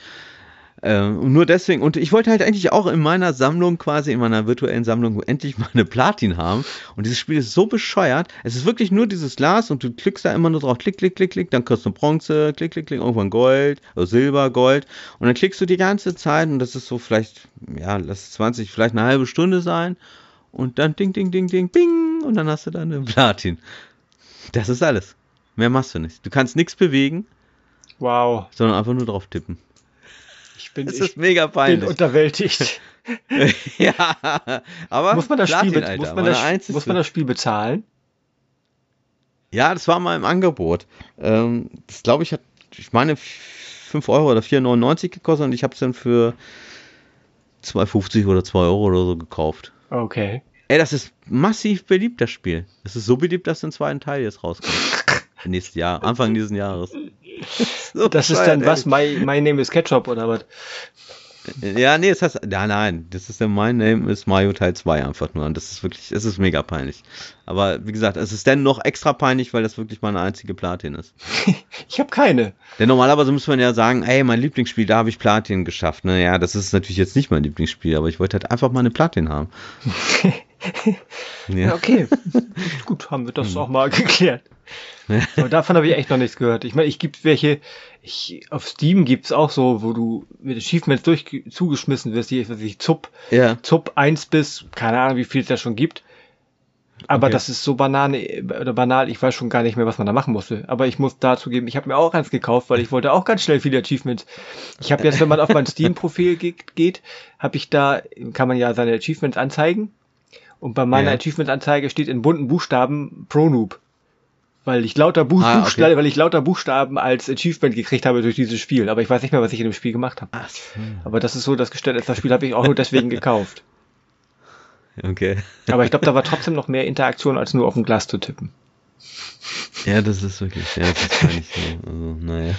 Ähm, nur deswegen, und ich wollte halt eigentlich auch in meiner Sammlung, quasi in meiner virtuellen Sammlung, endlich mal eine Platin haben. Und dieses Spiel ist so bescheuert. Es ist wirklich nur dieses Glas und du klickst da immer nur drauf, klick, klick, klick, klick, dann kriegst du Bronze, klick, klick, klick, irgendwann Gold, oder Silber, Gold. Und dann klickst du die ganze Zeit und das ist so vielleicht, ja, lass 20, vielleicht eine halbe Stunde sein. Und dann ding, ding, ding, ding, bing, und dann hast du dann eine Platin. Das ist alles. Mehr machst du nicht. Du kannst nichts bewegen. Wow. Sondern einfach nur drauf tippen. Ich bin, das ist mega peinlich. bin unterwältigt. ja, aber muss man das, Platin, Spiel, muss man das, muss man das Spiel bezahlen? Ja, das war mal im Angebot. Ähm, das glaube ich hat, ich meine, 5 Euro oder 4,99 gekostet und ich habe es dann für 2,50 oder 2 Euro oder so gekauft. Okay. Ey, das ist massiv beliebt, das Spiel. Das ist so beliebt, dass ein zweiten Teil jetzt rauskommt. Nächstes Jahr, Anfang dieses Jahres. so das ist dann was, my, my Name is Ketchup oder was? Ja, nee, das heißt, ja, nein, das ist der My Name is Mario Teil 2 einfach nur. Und das ist wirklich, es ist mega peinlich. Aber wie gesagt, es ist dann noch extra peinlich, weil das wirklich meine einzige Platin ist. ich habe keine. Denn normalerweise muss man ja sagen, ey, mein Lieblingsspiel, da habe ich Platin geschafft. Naja, das ist natürlich jetzt nicht mein Lieblingsspiel, aber ich wollte halt einfach mal eine Platin haben. ja. okay. Gut, haben wir das hm. auch mal geklärt. Aber davon habe ich echt noch nichts gehört. Ich meine, ich gibt welche, ich, auf Steam gibt's auch so, wo du mit Achievements durch zugeschmissen wirst, die, was ich, Zup, ja. Zup 1 bis, keine Ahnung, wie viel es da schon gibt. Aber okay. das ist so banane oder banal, ich weiß schon gar nicht mehr, was man da machen musste. Aber ich muss dazu geben, ich habe mir auch eins gekauft, weil ich wollte auch ganz schnell viele Achievements. Ich habe jetzt, wenn man auf mein Steam-Profil geht, habe ich da, kann man ja seine Achievements anzeigen. Und bei meiner ja. Achievement-Anzeige steht in bunten Buchstaben Pro Noob weil ich lauter Buch ah, okay. weil ich lauter Buchstaben als Achievement gekriegt habe durch dieses Spiel. Aber ich weiß nicht mehr, was ich in dem Spiel gemacht habe. Ach, Aber das ist so das Geständnis. Das Spiel habe ich auch nur deswegen gekauft. Okay. Aber ich glaube, da war trotzdem noch mehr Interaktion, als nur auf ein Glas zu tippen. Ja, das ist wirklich, ja, das ist gar nicht so. Also, naja.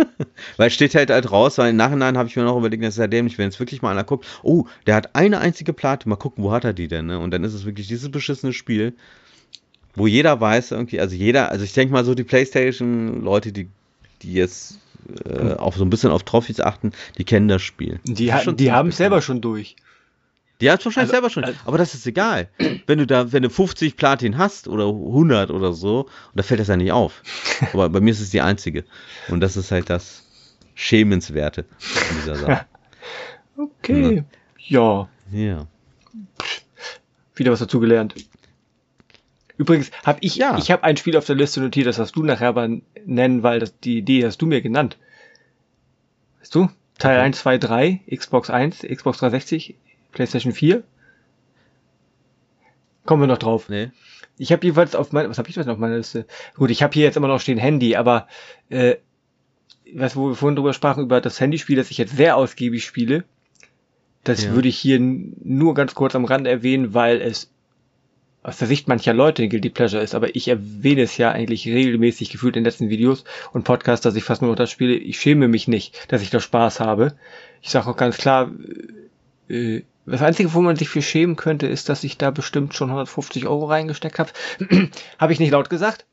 weil es steht halt halt raus, weil im Nachhinein habe ich mir noch überlegt, das ist ja dämlich, wenn jetzt wirklich mal einer guckt, oh, der hat eine einzige Platte, mal gucken, wo hat er die denn, ne? Und dann ist es wirklich dieses beschissene Spiel, wo jeder weiß irgendwie, also jeder, also ich denke mal so die Playstation-Leute, die, die jetzt äh, auch so ein bisschen auf Trophys achten, die kennen das Spiel. Die, ha die haben es selber schon durch. Die hat es wahrscheinlich also, selber schon. Also, aber das ist egal. Wenn du da, wenn du 50 Platin hast oder 100 oder so, und da fällt das ja nicht auf. aber bei mir ist es die einzige. Und das ist halt das Schämenswerte in dieser Sache. okay. Ja. Ja. Wieder was dazu gelernt. Übrigens habe ich, ja. ich habe ein Spiel auf der Liste notiert, das hast du nachher aber nennen, weil das, die Idee hast du mir genannt. Weißt du? Teil okay. 1, 2, 3, Xbox 1, Xbox 360, PlayStation 4. Kommen wir noch drauf. Nee. Ich habe jeweils auf meiner, was habe ich denn auf meiner Liste? Gut, ich habe hier jetzt immer noch stehen Handy, aber äh, was wo wir vorhin drüber sprachen über das Handyspiel, das ich jetzt sehr ausgiebig spiele, das ja. würde ich hier nur ganz kurz am Rand erwähnen, weil es aus der Sicht mancher Leute Guilty Pleasure ist, aber ich erwähne es ja eigentlich regelmäßig gefühlt in den letzten Videos und Podcasts, dass ich fast nur noch das spiele. Ich schäme mich nicht, dass ich da Spaß habe. Ich sage auch ganz klar, äh, das Einzige, wo man sich für schämen könnte, ist, dass ich da bestimmt schon 150 Euro reingesteckt habe. habe ich nicht laut gesagt?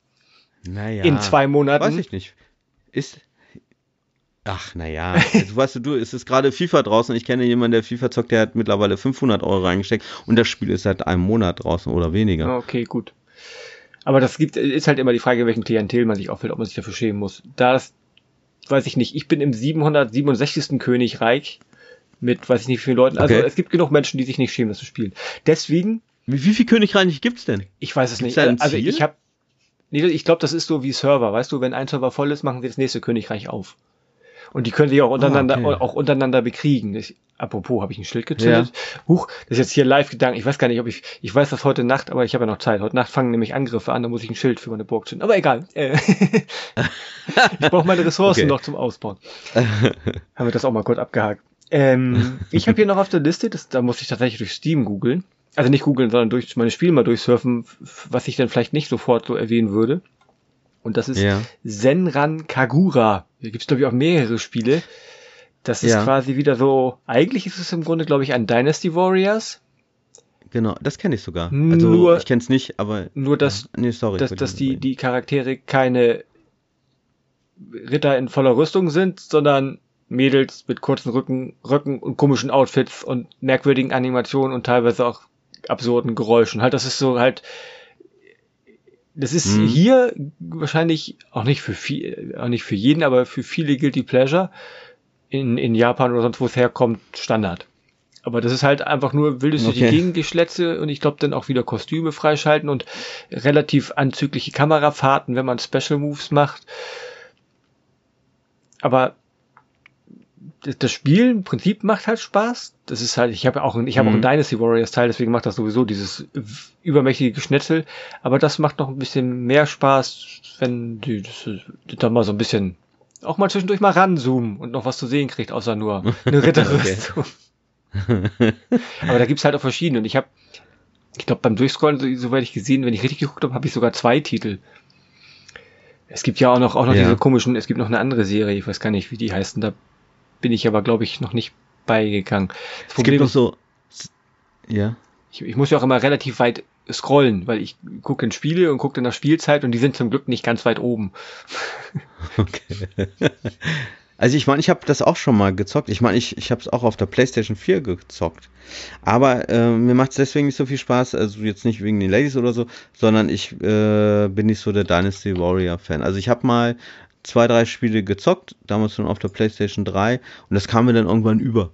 Naja. In zwei Monaten. Weiß ich nicht. Ist, Ach, naja, also, weißt du, du, es ist gerade FIFA draußen. Ich kenne jemanden, der FIFA zockt, der hat mittlerweile 500 Euro reingesteckt und das Spiel ist seit einem Monat draußen oder weniger. Okay, gut. Aber das gibt, ist halt immer die Frage, welchen Klientel man sich auffällt, ob man sich dafür schämen muss. Da das, weiß ich nicht, ich bin im 767. Königreich mit, weiß ich nicht, wie vielen Leuten. Also okay. es gibt genug Menschen, die sich nicht schämen, das zu spielen. Deswegen. Wie, wie viel Königreich gibt's denn? Ich weiß es gibt's nicht. Also ich habe, nee, ich glaube, das ist so wie Server. Weißt du, wenn ein Server voll ist, machen sie das nächste Königreich auf. Und die können sich auch untereinander, ah, okay. auch untereinander bekriegen. Ich, apropos, habe ich ein Schild gezündet? Ja. Huch, das ist jetzt hier live gedankt. Ich weiß gar nicht, ob ich, ich weiß das heute Nacht, aber ich habe ja noch Zeit. Heute Nacht fangen nämlich Angriffe an, da muss ich ein Schild für meine Burg zünden. Aber egal. Äh, ich brauche meine Ressourcen okay. noch zum Ausbauen. Haben wir das auch mal kurz abgehakt. Ähm, ich habe hier noch auf der Liste, das, da muss ich tatsächlich durch Steam googeln. Also nicht googeln, sondern durch meine Spiele mal durchsurfen, was ich dann vielleicht nicht sofort so erwähnen würde. Und das ist ja. Senran Kagura. Hier gibt es, glaube ich, auch mehrere Spiele. Das ist ja. quasi wieder so, eigentlich ist es im Grunde, glaube ich, ein Dynasty Warriors. Genau, das kenne ich sogar. Also nur, ich kenne es nicht, aber nur dass, nee, sorry, dass, dass die die Charaktere keine Ritter in voller Rüstung sind, sondern Mädels mit kurzen Rücken, Rücken und komischen Outfits und merkwürdigen Animationen und teilweise auch absurden Geräuschen. Halt, das ist so halt, das ist mhm. hier wahrscheinlich auch nicht für viel, auch nicht für jeden, aber für viele Guilty Pleasure in, in Japan oder sonst wo es herkommt, Standard. Aber das ist halt einfach nur wildes okay. durch die Gegengeschlätze und ich glaube dann auch wieder Kostüme freischalten und relativ anzügliche Kamerafahrten, wenn man Special Moves macht. Aber das Spiel im Prinzip macht halt Spaß. Das ist halt, ich habe auch, ich habe mhm. auch einen Dynasty Warriors Teil, deswegen macht das sowieso dieses übermächtige Geschnetzel. Aber das macht noch ein bisschen mehr Spaß, wenn die das, da mal so ein bisschen auch mal zwischendurch mal ranzoomen und noch was zu sehen kriegt, außer nur eine Ritterrüstung. Aber da gibt's halt auch verschiedene. Und ich habe, ich glaube, beim Durchscrollen, soweit ich gesehen, wenn ich richtig geguckt habe, habe ich sogar zwei Titel. Es gibt ja auch noch, auch noch ja. diese komischen, es gibt noch eine andere Serie, ich weiß gar nicht, wie die heißen, da bin ich aber, glaube ich, noch nicht beigegangen. Das Problem es gibt noch so, ja. Ich, ich muss ja auch immer relativ weit scrollen, weil ich gucke in Spiele und gucke nach Spielzeit und die sind zum Glück nicht ganz weit oben. Okay. Also ich meine, ich habe das auch schon mal gezockt. Ich meine, ich, ich habe es auch auf der PlayStation 4 gezockt. Aber äh, mir macht es deswegen nicht so viel Spaß, also jetzt nicht wegen den Ladies oder so, sondern ich äh, bin nicht so der Dynasty Warrior Fan. Also ich habe mal zwei, drei Spiele gezockt, damals schon auf der PlayStation 3 und das kam mir dann irgendwann über.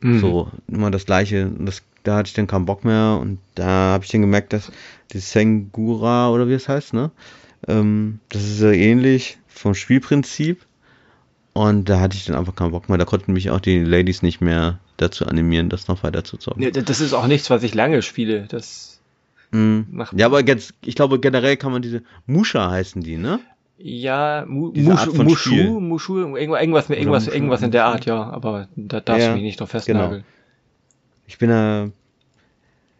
Mhm. So, immer das gleiche. Das, da hatte ich dann keinen Bock mehr und da habe ich dann gemerkt, dass die Sengura oder wie es heißt, ne? Ähm, das ist ja ähnlich vom Spielprinzip und da hatte ich dann einfach keinen Bock mehr. Da konnten mich auch die Ladies nicht mehr dazu animieren, das noch weiter zu zocken. Ja, das ist auch nichts, was ich lange spiele. Das mm. Ja, aber jetzt, ich glaube generell kann man diese Musha heißen die, ne? Ja, Mu Mushu, Mushu, Mushu, irgendwas, irgendwas, irgendwas in der Art, ja. Aber da darfst ja, du mich nicht drauf festnageln. Genau. Ich bin da.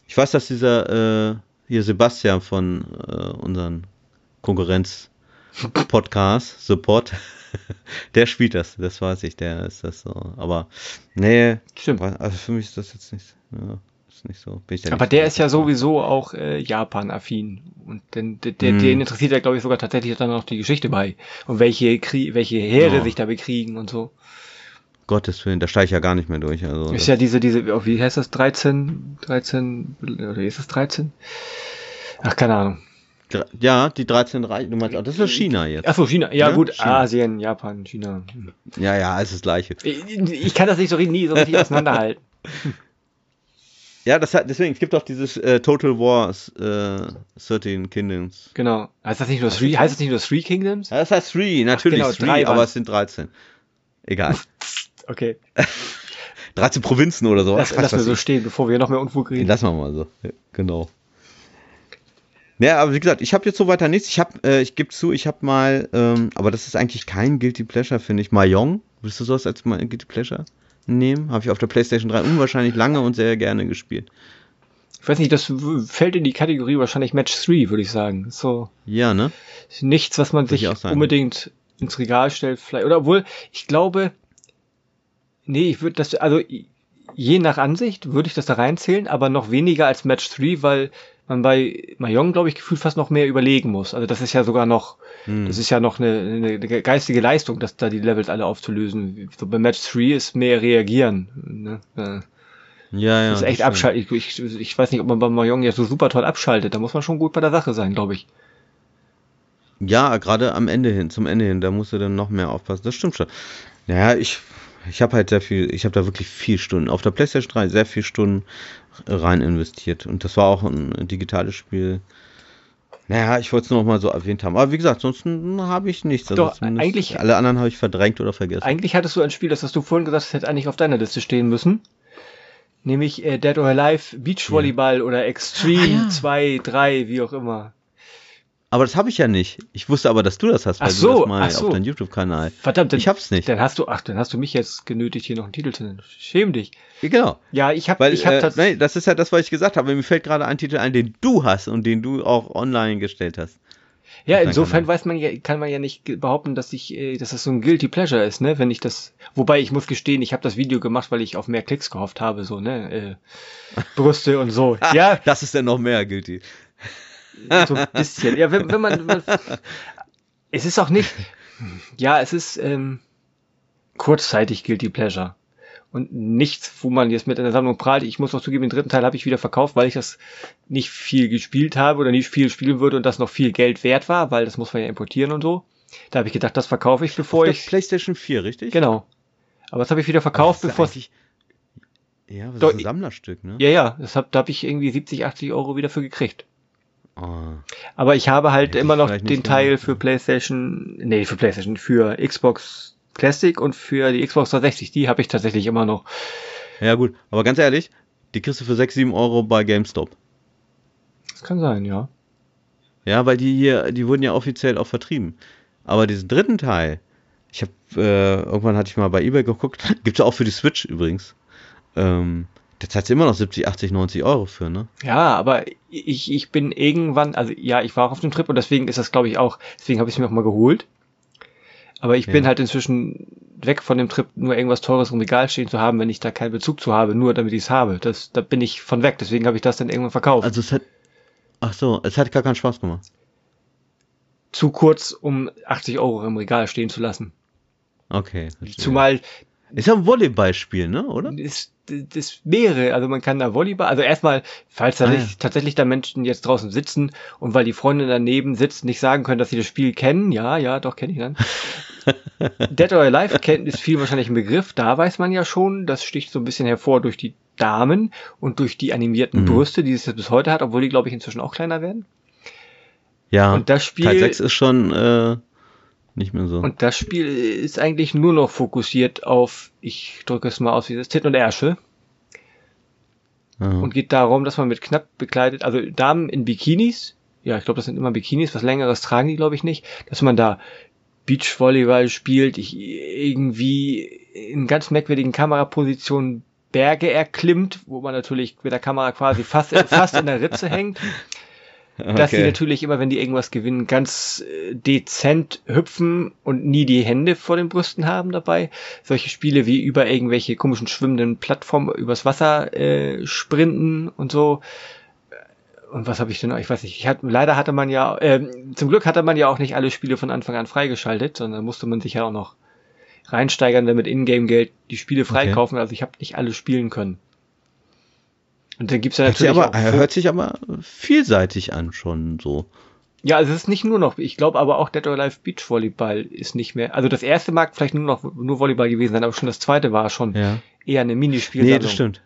Ich weiß, dass dieser äh, hier Sebastian von äh, unseren Konkurrenz-Podcast, Support, der spielt das, das weiß ich, der ist das so. Aber nee, Stimmt. also für mich ist das jetzt nicht, ja, ist nicht so. Der Aber der ist ja sowieso auch äh, Japan-affin. Und den, der, der, mm. den interessiert ja, glaube ich, sogar tatsächlich dann noch die Geschichte bei. Und welche, Krie welche Heere oh. sich da bekriegen und so. Gottes Willen, da steige ich ja gar nicht mehr durch. Also ist ja diese, diese, oh, wie heißt das, 13, 13, oder ist es 13? Ach, keine Ahnung. Ja, die 13 Reichen. Du meinst, oh, das ist China jetzt. Achso, China. Ja, ja? gut, China. Asien, Japan, China. Ja, ja, ist das Gleiche. Ich, ich kann das nicht so, nie so richtig auseinanderhalten. Ja, das hat, deswegen, es gibt auch dieses äh, Total Wars äh, 13 Kingdoms. Genau. Heißt das nicht nur Three, heißt das nicht nur Three Kingdoms? Ja, das heißt Three, natürlich Ach, genau, Three, aber es sind 13. Egal. okay. 13 Provinzen oder so. Lass, lass wir so stehen, bevor wir noch mehr Unfug reden. Lass wir mal so. Genau. Ja, aber wie gesagt, ich habe jetzt so weiter nichts. Ich habe, äh, ich gebe zu, ich habe mal, ähm, aber das ist eigentlich kein Guilty Pleasure, finde ich. Mahjong, willst du sowas als mal Guilty Pleasure nehmen? Habe ich auf der PlayStation 3 unwahrscheinlich lange und sehr gerne gespielt. Ich weiß nicht, das fällt in die Kategorie wahrscheinlich Match 3, würde ich sagen. So. Ja, ne? Nichts, was man sich unbedingt ins Regal stellt, vielleicht. Oder obwohl, ich glaube, nee, ich würde das, also je nach Ansicht würde ich das da reinzählen, aber noch weniger als Match 3, weil man bei Mayong, glaube ich, gefühlt fast noch mehr überlegen muss. Also das ist ja sogar noch, hm. das ist ja noch eine, eine geistige Leistung, dass da die Levels alle aufzulösen. So bei Match 3 ist mehr reagieren. Ne? Ja, ja. Das ist echt abschalten. Ich, ich, ich, weiß nicht, ob man bei Mayong ja so super toll abschaltet. Da muss man schon gut bei der Sache sein, glaube ich. Ja, gerade am Ende hin, zum Ende hin, da musst du dann noch mehr aufpassen. Das stimmt schon. Naja, ich, ich habe halt sehr viel, ich habe da wirklich viel Stunden. Auf der PlayStation 3 sehr viel Stunden rein investiert. Und das war auch ein digitales Spiel. Naja, ich wollte es nur noch mal so erwähnt haben. Aber wie gesagt, sonst habe ich nichts. Also Doch, eigentlich, alle anderen habe ich verdrängt oder vergessen. Eigentlich hattest du ein Spiel, das hast du vorhin gesagt, das hätte eigentlich auf deiner Liste stehen müssen. Nämlich äh, Dead or Alive, Beachvolleyball ja. oder Extreme ah, ja. 2, 3, wie auch immer. Aber das habe ich ja nicht. Ich wusste aber, dass du das hast, weil ach so, du das mal so. auf deinem YouTube-Kanal. Verdammt, dann, ich hab's nicht. Dann hast du, ach, dann hast du mich jetzt genötigt, hier noch einen Titel zu nennen. Schäm dich. Ja, genau. Ja, ich habe, ich habe äh, nein, das ist ja das, was ich gesagt habe. Mir fällt gerade ein Titel ein, den du hast und den du auch online gestellt hast. Ja, insofern weiß man ja, kann man ja nicht behaupten, dass ich, äh, dass das so ein guilty pleasure ist, ne? Wenn ich das, wobei ich muss gestehen, ich habe das Video gemacht, weil ich auf mehr Klicks gehofft habe, so ne, äh, Brüste und so. ja, das ist ja noch mehr guilty. So ein bisschen. Ja, wenn, wenn man, man es ist auch nicht, ja, es ist ähm, kurzzeitig guilty pleasure und nichts, wo man jetzt mit einer Sammlung prahlt. Ich muss auch zugeben, den dritten Teil habe ich wieder verkauft, weil ich das nicht viel gespielt habe oder nicht viel spielen würde und das noch viel Geld wert war, weil das muss man ja importieren und so. Da habe ich gedacht, das verkaufe ich, bevor Auf ich. PlayStation 4, richtig? Genau. Aber das habe ich wieder verkauft, bevor ich. Ja, das ist ein Sammlerstück, ne? Ja, ja, das hab, da habe ich irgendwie 70, 80 Euro wieder für gekriegt. Oh. Aber ich habe halt Hätte immer noch den Teil gemacht. für PlayStation, nee, für PlayStation, für Xbox Classic und für die Xbox 360, die habe ich tatsächlich immer noch. Ja gut, aber ganz ehrlich, die kriegst du für 6, 7 Euro bei GameStop. Das kann sein, ja. Ja, weil die hier, die wurden ja offiziell auch vertrieben. Aber diesen dritten Teil, ich habe, äh, irgendwann hatte ich mal bei eBay geguckt, gibt's ja auch für die Switch übrigens. Ähm, da zahlst du immer noch 70, 80, 90 Euro für, ne? Ja, aber ich, ich bin irgendwann, also ja, ich war auch auf dem Trip und deswegen ist das, glaube ich, auch, deswegen habe ich es mir auch mal geholt. Aber ich ja. bin halt inzwischen weg von dem Trip, nur irgendwas Teures im Regal stehen zu haben, wenn ich da keinen Bezug zu habe, nur damit ich es habe. Das, da bin ich von weg, deswegen habe ich das dann irgendwann verkauft. Also es hat, ach so, es hat gar keinen Spaß gemacht. Zu kurz, um 80 Euro im Regal stehen zu lassen. Okay. Verstehe. Zumal. Ist ja ein Volleyballspiel, ne, oder? Ist, das wäre, also man kann da Volleyball, also erstmal, falls ah, ja. tatsächlich da Menschen jetzt draußen sitzen und weil die Freundin daneben sitzt, nicht sagen können, dass sie das Spiel kennen, ja, ja, doch kenne ich dann. Dead or Alive kennt ist viel wahrscheinlich ein Begriff, da weiß man ja schon, das sticht so ein bisschen hervor durch die Damen und durch die animierten mhm. Brüste, die es bis heute hat, obwohl die, glaube ich, inzwischen auch kleiner werden. Ja, und das Spiel, Teil 6 ist schon äh, nicht mehr so. Und das Spiel ist eigentlich nur noch fokussiert auf, ich drücke es mal aus, wie das Titten und Ärsche. Aha. Und geht darum, dass man mit knapp bekleidet, also Damen in Bikinis, ja, ich glaube, das sind immer Bikinis, was längeres tragen die, glaube ich, nicht, dass man da Beachvolleyball spielt, ich irgendwie in ganz merkwürdigen Kamerapositionen Berge erklimmt, wo man natürlich mit der Kamera quasi fast, fast in der Ritze hängt. Okay. Dass sie natürlich immer, wenn die irgendwas gewinnen, ganz äh, dezent hüpfen und nie die Hände vor den Brüsten haben dabei. Solche Spiele wie über irgendwelche komischen schwimmenden Plattformen übers Wasser äh, sprinten und so. Und was habe ich denn noch? Ich weiß nicht. Ich hatte, leider hatte man ja, äh, zum Glück hatte man ja auch nicht alle Spiele von Anfang an freigeschaltet, sondern musste man sich ja auch noch reinsteigern, damit Ingame-Geld die Spiele freikaufen. Okay. Also ich habe nicht alle spielen können. Und dann gibt's ja natürlich. Hört sich, aber, hört sich aber vielseitig an, schon so. Ja, also es ist nicht nur noch, ich glaube aber auch Dead or Alive Beach Volleyball ist nicht mehr. Also das erste mag vielleicht nur noch nur Volleyball gewesen sein, aber schon das zweite war schon ja. eher eine Minispiel. Nee, das stimmt.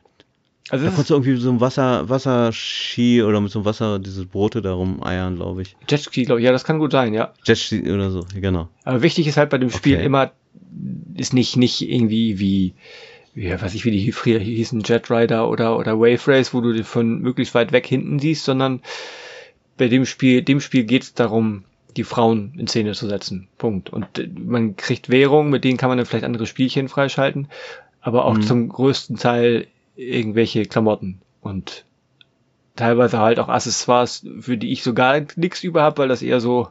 Also da konntest du irgendwie so ein Wasser, Wasserski oder mit so einem Wasser, diese Boote darum eiern, glaube ich. Jetski, glaube ich, ja, das kann gut sein, ja. Jetski oder so, genau. Aber wichtig ist halt bei dem Spiel okay. immer, ist nicht, nicht irgendwie wie, ja, weiß ich, wie die früher hießen, Jet Rider oder, oder Wave Race, wo du die von möglichst weit weg hinten siehst, sondern bei dem Spiel, dem Spiel geht es darum, die Frauen in Szene zu setzen. Punkt. Und äh, man kriegt Währung, mit denen kann man dann vielleicht andere Spielchen freischalten, aber auch mhm. zum größten Teil irgendwelche Klamotten und teilweise halt auch Accessoires, für die ich sogar nichts über habe, weil das eher so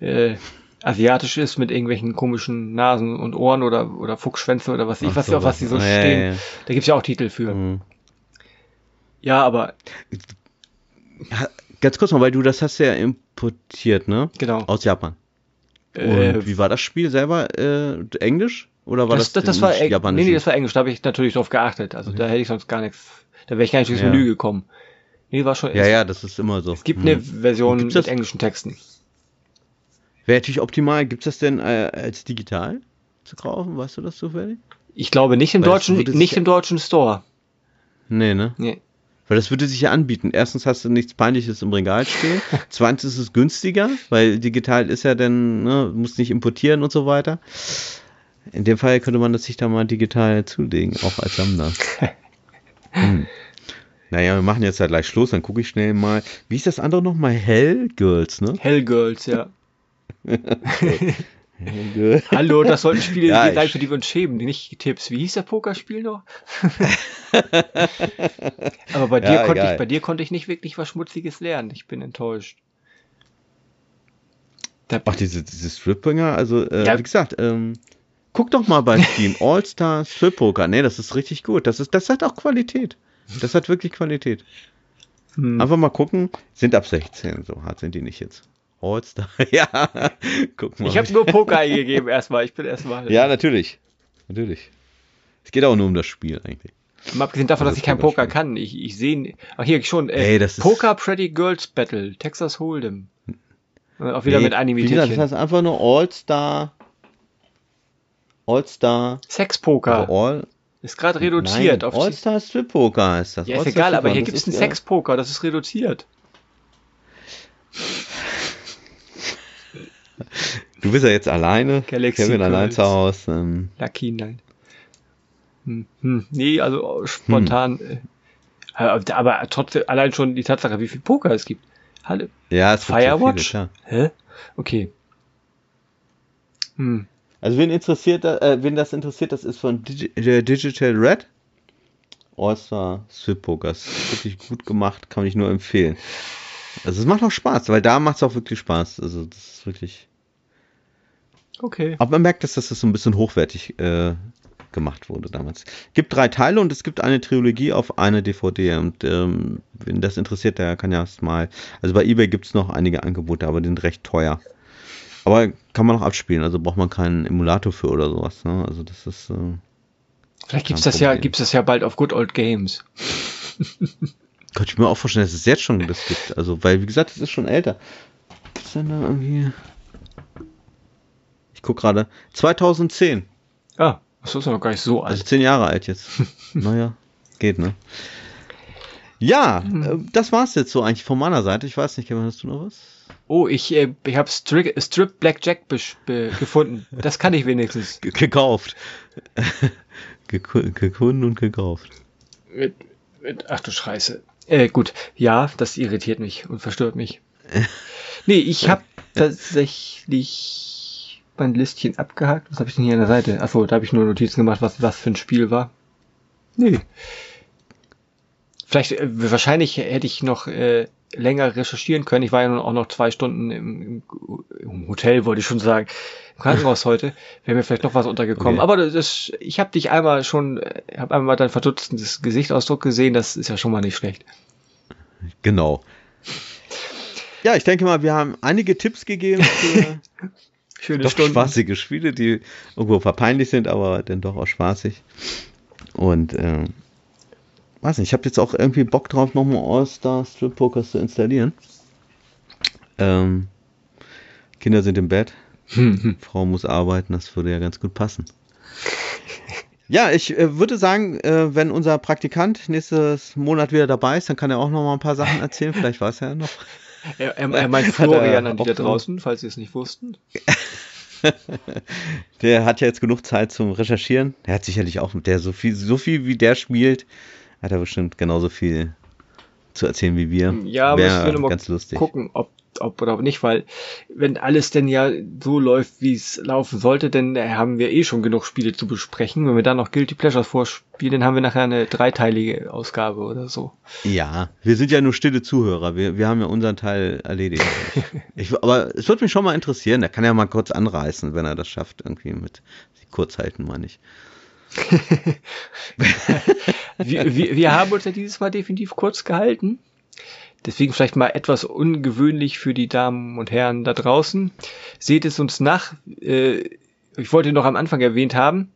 äh, asiatisch ist mit irgendwelchen komischen Nasen und Ohren oder, oder Fuchsschwänze oder was ich, was so, auf was die so ja, stehen. Ja, ja. Da gibt's ja auch Titel für. Mhm. Ja, aber. Ganz kurz mal, weil du das hast ja importiert, ne? Genau. Aus Japan. Und äh, wie war das Spiel selber? Äh, Englisch? Oder war das, das, das, das war Japanisch? Nee, nee, das war Englisch. Da habe ich natürlich drauf geachtet. Also mhm. da hätte ich sonst gar nichts. Da wäre ich gar nicht durchs Menü gekommen. Nee, war schon. Ja, ja, das ist immer so. Es gibt mhm. eine Version mit englischen Texten. Wäre natürlich optimal. Gibt es das denn äh, als digital zu kaufen? Weißt du das zufällig? Ich glaube nicht im Weil deutschen, nicht im deutschen Store. Nee, ne? Nee. Weil das würde sich ja anbieten. Erstens hast du nichts Peinliches im Regal stehen. Zweitens ist es günstiger, weil digital ist ja dann, ne, muss nicht importieren und so weiter. In dem Fall könnte man das sich da mal digital zulegen, auch als Sammler. hm. Naja, wir machen jetzt ja gleich Schluss, dann gucke ich schnell mal. Wie ist das andere nochmal? Hell Girls, ne? Hell Girls, ja. Hallo, das sollten Spiele ja, sein, für die wir uns schämen, nicht Tipps. Wie hieß der Pokerspiel noch? Aber bei dir, ja, konnte ich, bei dir konnte ich nicht wirklich was Schmutziges lernen. Ich bin enttäuscht. Da Ach, diese, diese Stripbringer, also äh, ja. wie gesagt, ähm, guck doch mal bei Steam All-Star Strip Poker. Nee, das ist richtig gut. Das ist, das hat auch Qualität. Das hat wirklich Qualität. Hm. Einfach mal gucken, sind ab 16, so hart sind die nicht jetzt. All-Star, ja. Guck mal. Ich habe nur Poker eingegeben erstmal. Ich bin erstmal. Ja, natürlich. Natürlich. Es geht auch nur um das Spiel eigentlich. Mal abgesehen davon, also dass ich kein Poker kann. Ich, ich sehe. Ach, hier schon. Äh, Ey, das Poker Pretty Girls Battle. Texas Hold'em. Auch wieder nee, mit Animitierchen. Das heißt einfach nur All-Star. All-Star. Sex-Poker. All, ist gerade reduziert. Nein, All-Star Strip Poker heißt das. Ja, ist egal, aber hier gibt es einen Sex-Poker, das ist reduziert. Du bist ja jetzt alleine. Galaxy Kevin Girls. allein zu Hause. Ähm. Lucky, nein. Hm, hm, nee, also spontan. Hm. Äh, aber trotzdem, allein schon die Tatsache, wie viel Poker es gibt. Hallo. Ja, es Firewatch? Viele, Hä? Okay. Hm. Also wen interessiert, äh, wen das interessiert, das ist von Digi äh, Digital Red. All-Star Strip Poker. Ist wirklich gut gemacht, kann ich nur empfehlen. Also es macht auch Spaß, weil da macht es auch wirklich Spaß. Also das ist wirklich. Okay. Aber man merkt, dass das so ein bisschen hochwertig äh, gemacht wurde damals. Gibt drei Teile und es gibt eine Trilogie auf eine DVD. Und ähm, wenn das interessiert, der kann ja erst mal. Also bei eBay gibt es noch einige Angebote, aber die sind recht teuer. Aber kann man noch abspielen, also braucht man keinen Emulator für oder sowas. Ne? Also das ist. Äh, Vielleicht gibt's das ja, gibt's das ja bald auf Good Old Games. Könnte ich mir auch vorstellen, dass es jetzt schon das gibt. Also, weil, wie gesagt, es ist schon älter. Gibt's denn da irgendwie. Ich guck gerade. 2010. Ah, das ist noch gar nicht so alt. Also zehn Jahre alt jetzt. naja, geht, ne? Ja, hm. äh, das war's jetzt so eigentlich von meiner Seite. Ich weiß nicht, Kevin, hast du noch was? Oh, ich, äh, ich habe Strip, Strip Blackjack gefunden. Das kann ich wenigstens. gekauft. Gefunden und gekauft. Mit, mit, ach du Scheiße. Äh, gut, ja, das irritiert mich und verstört mich. nee, ich habe tatsächlich mein Listchen abgehakt. Was habe ich denn hier an der Seite? Achso, da habe ich nur Notizen gemacht, was, was für ein Spiel war. Nee. Vielleicht, äh, wahrscheinlich hätte ich noch äh, länger recherchieren können. Ich war ja nun auch noch zwei Stunden im, im, Hotel, wollte ich schon sagen, im Krankenhaus heute. Wäre mir vielleicht noch was untergekommen. Okay. Aber das, ich habe dich einmal schon, habe einmal dein verdutztes Gesichtsausdruck gesehen. Das ist ja schon mal nicht schlecht. Genau. Ja, ich denke mal, wir haben einige Tipps gegeben für Schöne doch Stunden. spaßige Spiele, die irgendwo verpeinlich sind, aber dann doch auch spaßig. Und ähm, weiß nicht, ich habe jetzt auch irgendwie Bock drauf, nochmal All-Star Strip Pokers zu installieren. Ähm, Kinder sind im Bett, Frau muss arbeiten, das würde ja ganz gut passen. Ja, ich äh, würde sagen, äh, wenn unser Praktikant nächstes Monat wieder dabei ist, dann kann er auch noch mal ein paar Sachen erzählen. Vielleicht weiß er ja noch. Er, er, er meint Florian an die da draußen, falls Sie es nicht wussten. der hat ja jetzt genug Zeit zum Recherchieren. Der hat sicherlich auch, der so viel, so viel wie der spielt, hat er bestimmt genauso viel zu erzählen wie wir. Ja, aber ich will mal ganz lustig. gucken, ob ob oder nicht, weil wenn alles denn ja so läuft, wie es laufen sollte, dann haben wir eh schon genug Spiele zu besprechen. Wenn wir dann noch Guilty Pleasures vorspielen, dann haben wir nachher eine dreiteilige Ausgabe oder so. Ja, wir sind ja nur stille Zuhörer. Wir, wir haben ja unseren Teil erledigt. ich, aber es würde mich schon mal interessieren. Er kann ja mal kurz anreißen, wenn er das schafft, irgendwie mit kurz halten, meine ich. wir, wir, wir haben uns ja dieses Mal definitiv kurz gehalten. Deswegen vielleicht mal etwas ungewöhnlich für die Damen und Herren da draußen. Seht es uns nach. Äh, ich wollte noch am Anfang erwähnt haben,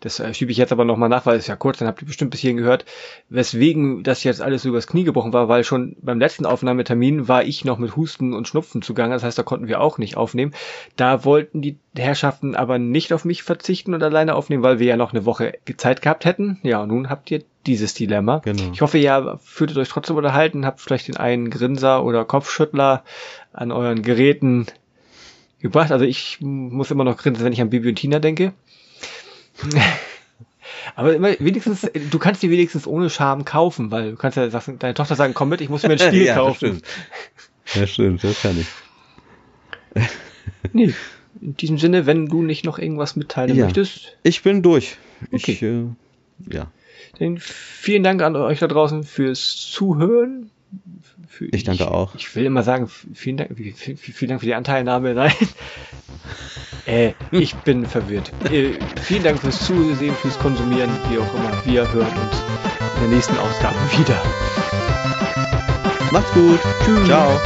das äh, schiebe ich jetzt aber nochmal nach, weil es ja kurz, dann habt ihr bestimmt bis hierhin gehört, weswegen das jetzt alles übers Knie gebrochen war, weil schon beim letzten Aufnahmetermin war ich noch mit Husten und Schnupfen zugange, das heißt, da konnten wir auch nicht aufnehmen. Da wollten die Herrschaften aber nicht auf mich verzichten und alleine aufnehmen, weil wir ja noch eine Woche Zeit gehabt hätten. Ja, und nun habt ihr dieses Dilemma. Genau. Ich hoffe, ihr fühltet euch trotzdem unterhalten, habt vielleicht den einen Grinser oder Kopfschüttler an euren Geräten gebracht. Also ich muss immer noch grinsen, wenn ich an Bibi und Tina denke. Aber immer, wenigstens, du kannst die wenigstens ohne Scham kaufen, weil du kannst ja sagen, deine Tochter sagen, komm mit, ich muss mir ein Spiel ja, kaufen. Das stimmt. ja, stimmt, das kann ich. Nee. In diesem Sinne, wenn du nicht noch irgendwas mitteilen Ja. möchtest, Ich bin durch. Okay. Ich, äh, ja. dann vielen Dank an euch da draußen fürs Zuhören. Für, Ich danke auch. Ich will immer sagen, vielen Dank, vielen Dank für die Anteilnahme. Nein. Äh, ich bin verwirrt. Äh, vielen Dank fürs Zusehen, fürs Konsumieren, wie auch immer. Wir hören uns in der nächsten Ausgabe wieder. Macht's gut. Tschüss. Ciao.